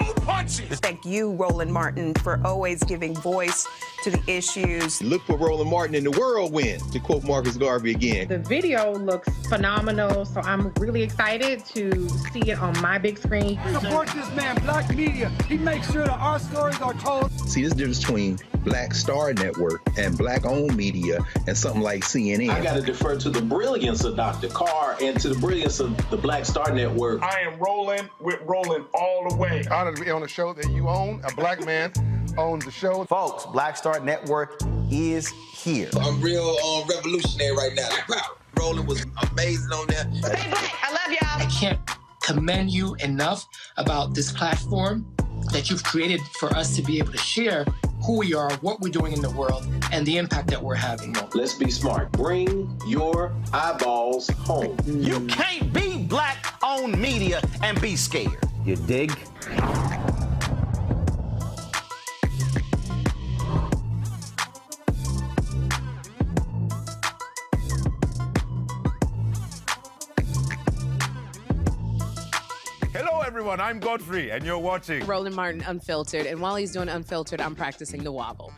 punches! Thank you, Roland Martin, for always giving voice to the issues. Look for Roland Martin in the whirlwind, to quote Marcus Garvey again. The video looks phenomenal, so I'm really excited to see it on my big screen. Support this man, Black Media. He makes sure that our stories are told. See, this difference between Black Star Network and Black owned media and something like CNN. I got to defer to the brilliance of Dr. Carr and to the brilliance of the Black Star Network. I am rolling with Roland all the way. Honored to be on a show that you own. A black man owns the show. Folks, Black Star Network is here. I'm real uh, revolutionary right now. Wow. Roland was amazing on there. Stay black. I love y'all. I can't commend you enough about this platform that you've created for us to be able to share who we are, what we're doing in the world, and the impact that we're having. Let's be smart. Bring your eyeballs home. You can't be black on media and be scared. You dig? Everyone. I'm Godfrey, and you're watching. Roland Martin Unfiltered. And while he's doing Unfiltered, I'm practicing the wobble.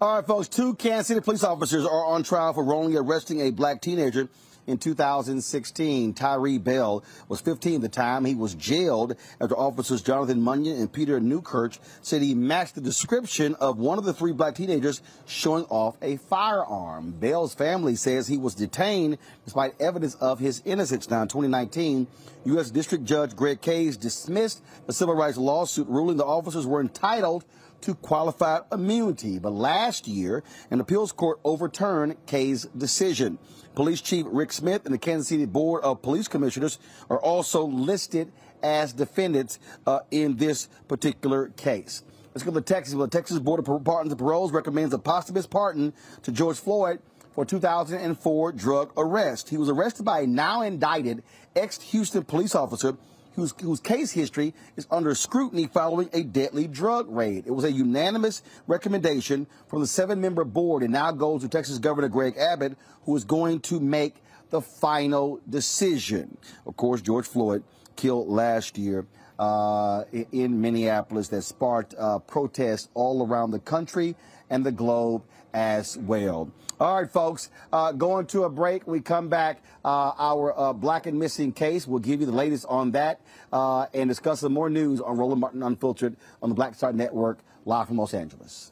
All right, folks. Two Kansas City police officers are on trial for wrongly arresting a black teenager in 2016. Tyree Bell was 15 at the time. He was jailed after officers Jonathan Munyon and Peter Newkirch said he matched the description of one of the three black teenagers showing off a firearm. Bell's family says he was detained despite evidence of his innocence. Now, in 2019, U.S. District Judge Greg Kays dismissed the civil rights lawsuit, ruling the officers were entitled to qualified immunity. But last year, an appeals court overturned Kays' decision. Police Chief Rick Smith and the Kansas City Board of Police Commissioners are also listed as defendants uh, in this particular case. Let's go to Texas. Well, the Texas Board of Pardons and Paroles recommends a posthumous pardon to George Floyd for 2004 drug arrest. He was arrested by a now indicted ex-Houston police officer whose, whose case history is under scrutiny following a deadly drug raid. It was a unanimous recommendation from the seven member board and now goes to Texas Governor Greg Abbott, who is going to make the final decision. Of course, George Floyd killed last year. Uh, in Minneapolis, that sparked uh, protests all around the country and the globe as well. All right, folks, uh, going to a break. We come back. Uh, our uh, black and missing case. We'll give you the latest on that uh, and discuss some more news on Roland Martin Unfiltered on the Black Star Network, live from Los Angeles.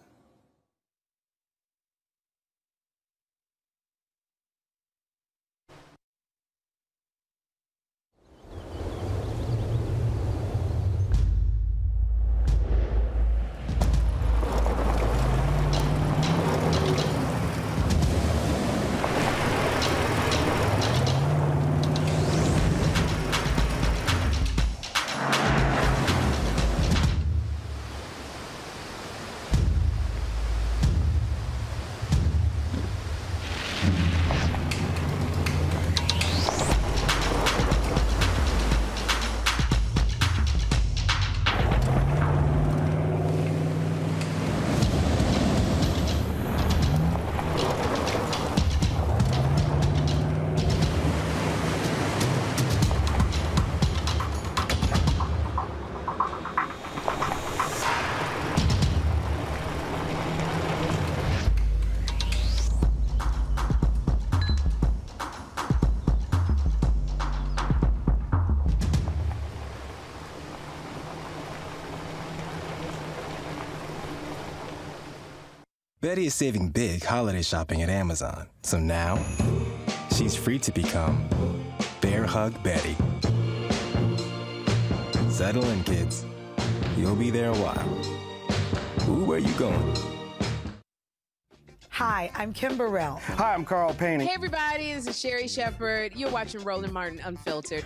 Betty is saving big holiday shopping at Amazon. So now, she's free to become Bear Hug Betty. Settle in, kids. You'll be there a while. Ooh, where you going? Hi, I'm Kim Burrell. Hi, I'm Carl Payne. Hey, everybody, this is Sherri Shepherd. You're watching Roland Martin Unfiltered.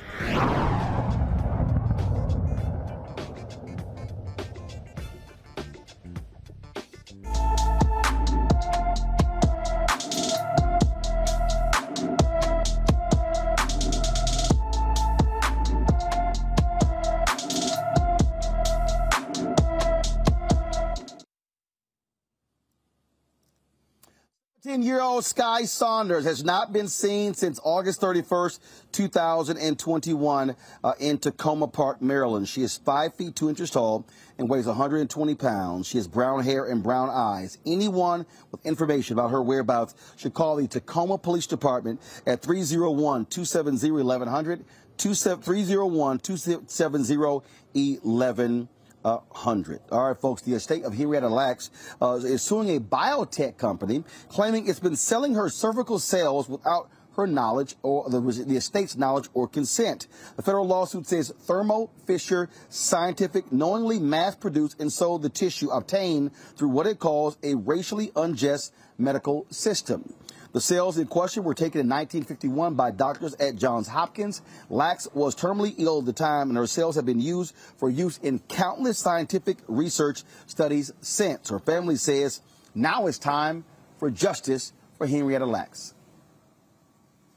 Sky Saunders has not been seen since August 31st, 2021, uh, in Takoma Park, Maryland. She is 5 feet 2 inches tall and weighs 120 pounds. She has brown hair and brown eyes. Anyone with information about her whereabouts should call the Takoma Police Department at 301 270 1100, 301 270 1100 uh, 100. All right, folks, the estate of Henrietta Lacks uh, is suing a biotech company claiming it's been selling her cervical cells without her knowledge or the, the estate's knowledge or consent. The federal lawsuit says Thermo Fisher Scientific knowingly mass produced and sold the tissue obtained through what it calls a racially unjust medical system. The cells in question were taken in 1951 by doctors at Johns Hopkins. Lacks was terminally ill at the time, and her cells have been used for use in countless scientific research studies since. Her family says now it's time for justice for Henrietta Lacks.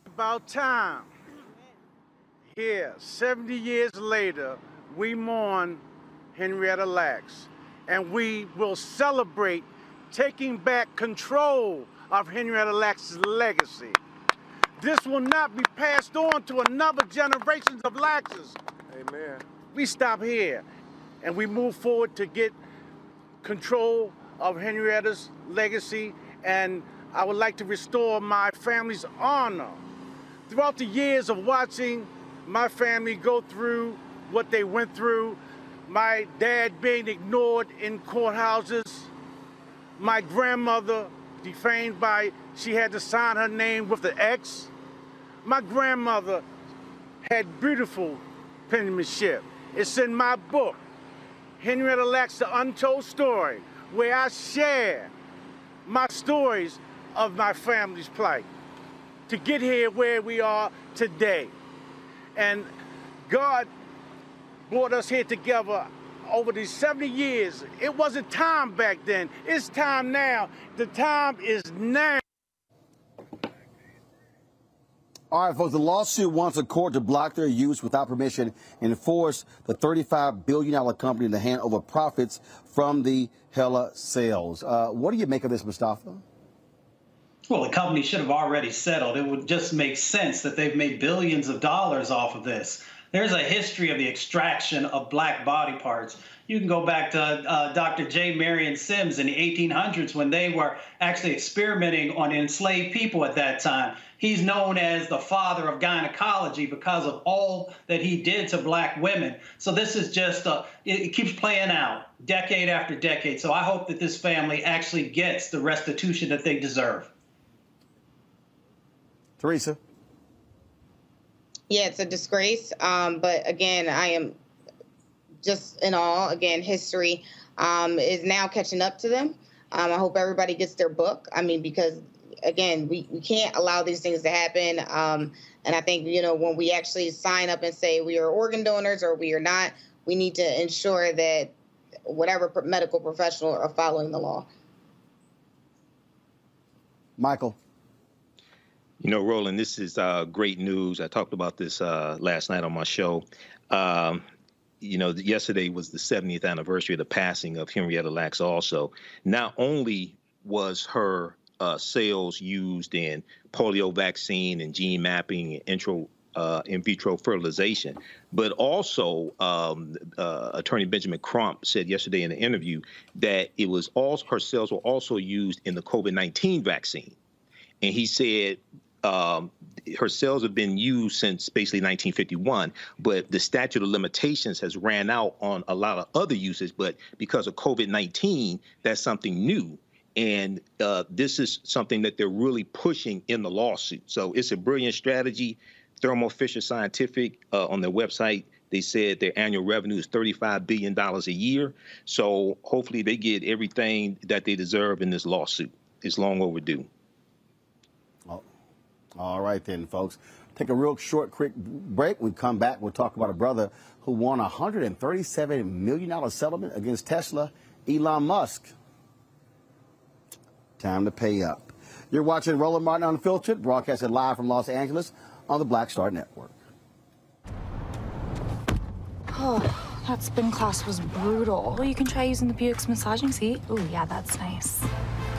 About time. Here, 70 years later, we mourn Henrietta Lacks, and we will celebrate taking back control of Henrietta Lacks' legacy. This will not be passed on to another generation of Laxes. Amen. We stop here and we move forward to get control of Henrietta's legacy and I would like to restore my family's honor. Throughout the years of watching my family go through what they went through, my dad being ignored in courthouses, my grandmother defamed by she had to sign her name with the X. My grandmother had beautiful penmanship. It's in my book, Henrietta Lacks, The Untold Story, where I share my stories of my family's plight to get here where we are today. And God brought us here together over these 70 years. It wasn't time back then. It's time now. The time is now. All right, folks, the lawsuit wants a court to block their use without permission and force the $35 billion company to hand over profits from the HeLa cells. Uh, what do you make of this, Mustafa? Well, the company should have already settled. It would just make sense that they've made billions of dollars off of this. There's a history of the extraction of black body parts. You can go back to uh, Dr. J. Marion Sims in the 1800s when they were actually experimenting on enslaved people at that time. He's known as the father of gynecology because of all that he did to black women. So this is just, a, it, it keeps playing out decade after decade. So I hope that this family actually gets the restitution that they deserve. Teresa. Yeah, it's a disgrace. Um, but again, I am just in awe. Again, history um, is now catching up to them. Um, I hope everybody gets their book. I mean, because again, we, we can't allow these things to happen. Um, and I think, you know, when we actually sign up and say we are organ donors or we are not, we need to ensure that whatever medical professional are following the law. Michael. You know, Roland, this is uh, great news. I talked about this uh, last night on my show. Um, you know, yesterday was the 70th anniversary of the passing of Henrietta Lacks. Also, not only was her uh, cells used in polio vaccine and gene mapping and intro uh, in vitro fertilization. But also, um, uh, Attorney Benjamin Crump said yesterday in an interview that it was all her cells were also used in the COVID 19 vaccine. And he said um, her cells have been used since basically 1951, but the statute of limitations has ran out on a lot of other uses. But because of COVID 19, that's something new. And uh, this is something that they're really pushing in the lawsuit. So it's a brilliant strategy. Thermo Fisher Scientific uh, on their website, they said their annual revenue is $35 billion a year. So hopefully they get everything that they deserve in this lawsuit. It's long overdue. All right, then, folks. Take a real short, quick break. When we come back, we'll talk about a brother who won a $137 million settlement against Tesla, Elon Musk. Time to pay up. You're watching Roland Martin Unfiltered, broadcasted live from Los Angeles on the Black Star Network. Oh, that spin class was brutal. Well, you can try using the Buick's massaging seat. Oh, yeah, that's nice.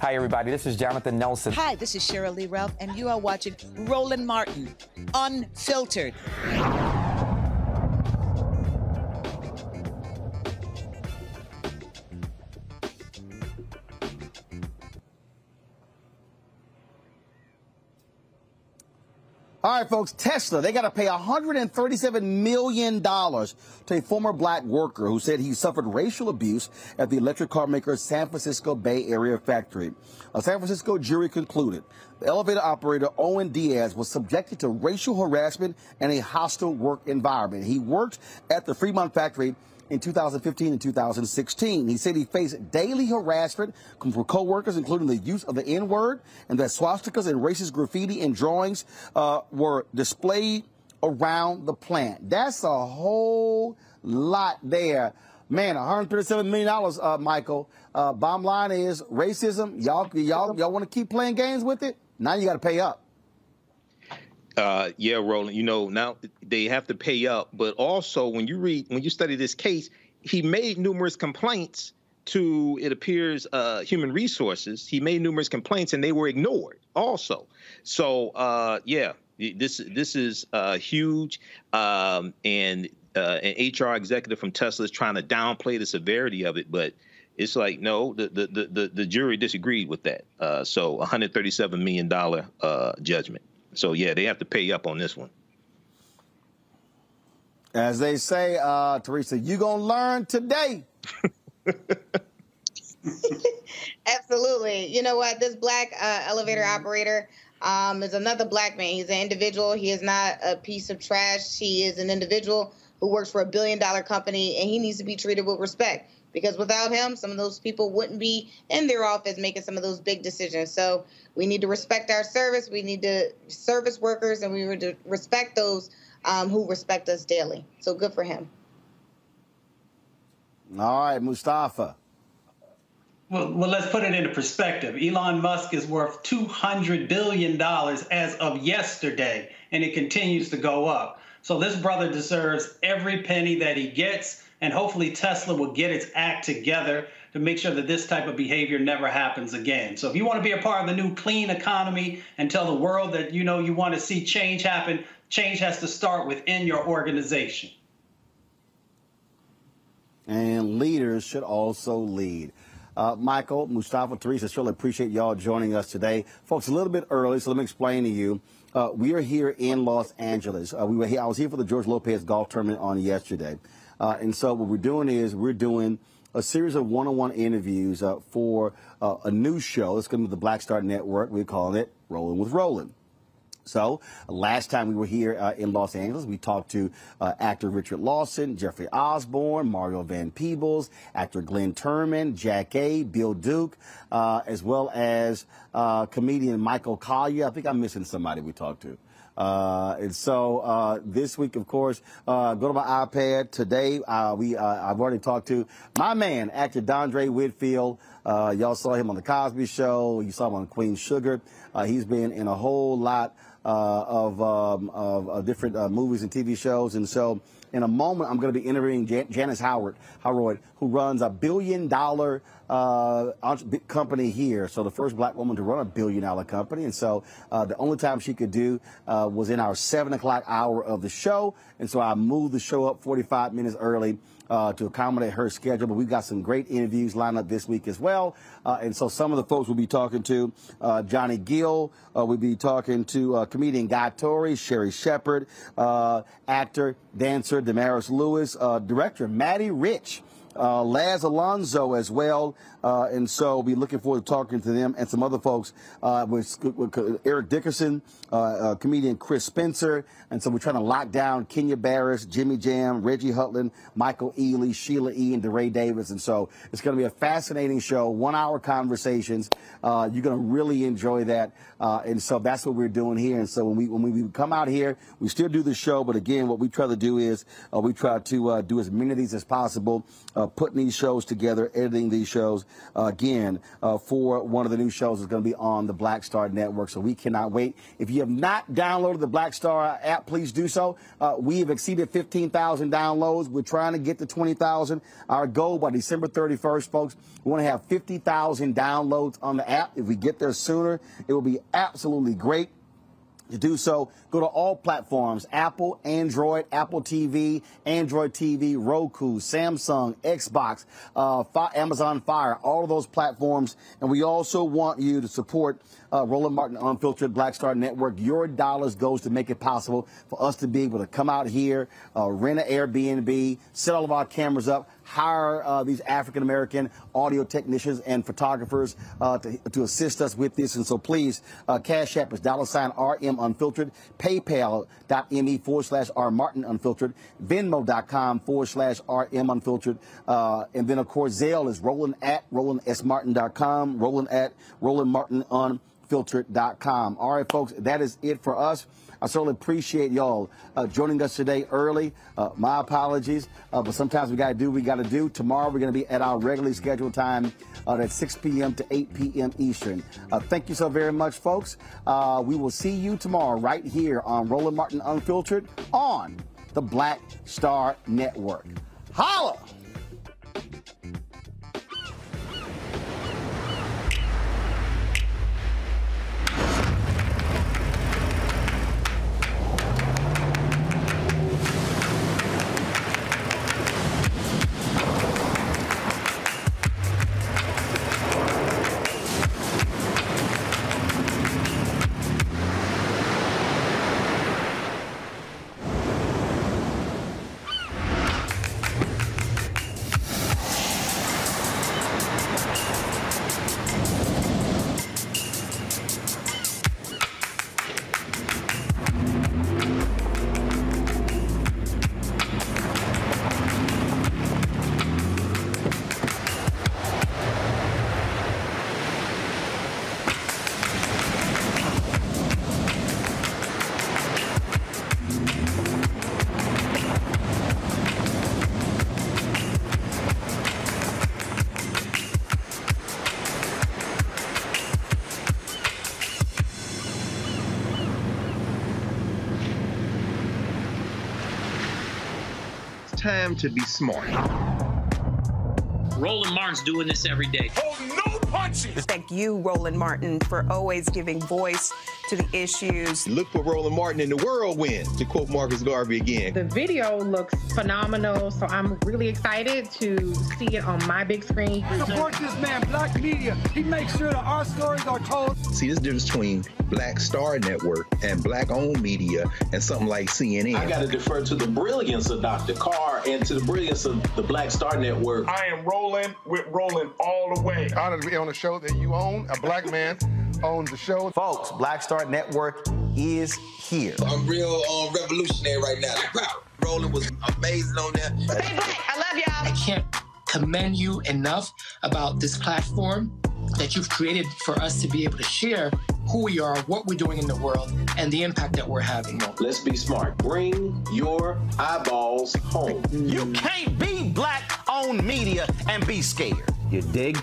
Hi, everybody. This is Jonathan Nelson. Hi, this is Sheryl Lee Ralph, and you are watching Roland Martin, Unfiltered. All right, folks, Tesla, they got to pay $137 million to a former black worker who said he suffered racial abuse at the electric car maker's San Francisco Bay Area factory. A San Francisco jury concluded the elevator operator Owen Diaz was subjected to racial harassment and a hostile work environment. He worked at the Fremont factory in 2015 and 2016. He said he faced daily harassment from coworkers, including the use of the N word, and that swastikas and racist graffiti and drawings uh, were displayed around the plant. That's a whole lot there. Man, 137 million dollars, uh, Michael. Uh, bottom line is racism. Y'all, y'all, y'all want to keep playing games with it? Now you got to pay up. Uh, yeah, Roland. You know, now they have to pay up, but also when you read, when you study this case, he made numerous complaints to, it appears, uh, human resources. He made numerous complaints, and they were ignored. Also, so uh, yeah, this this is uh, huge, um, and uh, an HR executive from Tesla is trying to downplay the severity of it, but it's like no, the the the, the jury disagreed with that. Uh, so, 137 million dollar uh, judgment. So yeah, they have to pay up on this one. As they say, uh, Teresa, you gonna learn today. Absolutely. You know what? This black uh, elevator operator um, is another black man. He's an individual. He is not a piece of trash. He is an individual who works for a billion dollar company, and he needs to be treated with respect because without him, some of those people wouldn't be in their office making some of those big decisions. So we need to respect our service. We need to service workers, and we need to respect those um, who respect us daily. So good for him. All right, Mustafa. Well, well, let's put it into perspective. Elon Musk is worth $200 billion as of yesterday, and it continues to go up. So this brother deserves every penny that he gets and hopefully Tesla will get its act together to make sure that this type of behavior never happens again. So if you want to be a part of the new clean economy and tell the world that you know you want to see change happen, change has to start within your organization. And leaders should also lead. Uh, Michael, Mustafa, Teresa, surely appreciate y'all joining us today. Folks, a little bit early, so let me explain to you. Uh, we are here in Los Angeles. Uh, we were here, I was here for the George Lopez golf tournament on yesterday. Uh, and so what we're doing is we're doing a series of one-on-one interviews uh, for uh, a new show. It's going to be the Black Star Network. We're calling it Rolling with Roland. So, last time we were here uh, in Los Angeles, we talked to uh, actor Richard Lawson, Jeffrey Osborne, Mario Van Peebles, actor Glenn Turman, Jackée, Bill Duke, uh, as well as uh, comedian Michael Colyar. I think I'm missing somebody we talked to. Uh, and so uh, this week, of course, uh, go to my iPad today. Uh, we uh, I've already talked to my man, actor Dondre Whitfield. Uh, y'all saw him on the Cosby Show. You saw him on Queen Sugar. he's been in a whole lot of, um, of, of, different movies and TV shows, and so. In a moment, I'm going to be interviewing Jan- Janice Howroyd, Howroyd, who runs a billion dollar uh, company here. So the first black woman to run a billion dollar company. And so uh, the only time she could do uh, was in our seven o'clock hour of the show. And so I moved the show up 45 minutes early. Uh, to accommodate her schedule. But we've got some great interviews lined up this week as well. Uh, and so some of the folks we'll be talking to uh, Johnny Gill, we'll be talking to comedian Guy Torry, Sherri Shepherd, uh, actor, dancer Damaris Lewis, director Matty Rich uh, Laz Alonso as well. Uh, and so we'll be looking forward to talking to them and some other folks uh, with, with, Eric Dickerson, uh, uh, comedian Chris Spencer. And so we're trying to lock down Kenya Barris, Jimmy Jam, Reggie Hudlin, Michael Ealy, Sheila E., and DeRay Davis. And so it's going to be a fascinating show, one hour conversations. Uh, you're going to really enjoy that. and so that's what we're doing here. And so when we, when we come out here, we still do the show. But again, what we try to do is we try to do as many of these as possible uh, putting these shows together, editing these shows. Uh, again, uh, for one of the new shows is going to be on the Black Star Network, so we cannot wait. If you have not downloaded the Black Star app, please do so. Uh, we have exceeded 15,000 downloads. We're trying to get to 20,000. Our goal by December 31st, folks, we want to have 50,000 downloads on the app. If we get there sooner, it will be absolutely great. To do so, go to all platforms Apple, Android, Apple TV, Android TV, Roku, Samsung, Xbox, uh, Amazon Fire, all of those platforms. And we also want you to support uh, Roland Martin Unfiltered Black Star Network. Your dollars goes to make it possible for us to be able to come out here, uh, rent an Airbnb, set all of our cameras up, hire uh, these African American audio technicians and photographers uh, to, to assist us with this. And so please, uh, Cash App is dollar sign RM Unfiltered, PayPal.me forward slash R Martin Unfiltered, Venmo.com forward slash RM Unfiltered. Uh, and then, of course, Zelle is Roland at RolandSMartin.com, Roland at Roland Martin Unfiltered.com. All right, folks, that is it for us. I certainly appreciate y'all uh, joining us today early. Uh, my apologies, uh, but sometimes we got to do what we got to do. Tomorrow we're going to be at our regularly scheduled time uh, at 6 p.m. to 8 p.m. Eastern. Uh, thank you so very much, folks. Uh, we will see you tomorrow right here on Roland Martin Unfiltered on the Black Star Network. Holla! Time to be smart. Roland Martin's doing this every day. Oh, no punches! Thank you, Roland Martin, for always giving voice to the issues. Look for Roland Martin in the whirlwind, to quote Marcus Garvey again. The video looks phenomenal, so I'm really excited to see it on my big screen. Support this man, Black Media. He makes sure that our stories are told. See, this difference between Black Star Network and Black owned media and something like CNN. I got to defer to the brilliance of Dr. Carr and to the brilliance of the Black Star Network. I am rolling with Roland all the way. Honored to be on a show that you own, a black man owns the show. Folks, Black Star Network is here. I'm real um, revolutionary right now. Roland was amazing on there. Stay black. I love y'all. I can't commend you enough about this platform that you've created for us to be able to share who we are, what we're doing in the world, and the impact that we're having. Let's be smart. Bring your eyeballs home. You can't be black owned media and be scared. You dig?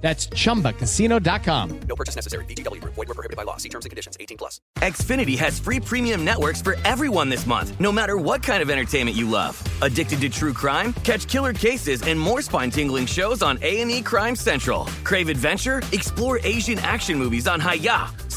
That's chumbacasino.com. No purchase necessary. Group. Void were prohibited by law. See terms and conditions. 18 plus. Xfinity has free premium networks for everyone this month, no matter what kind of entertainment you love. Addicted to true crime? Catch killer cases and more spine-tingling shows on A&E Crime Central. Crave adventure? Explore Asian action movies on Hi-YAH.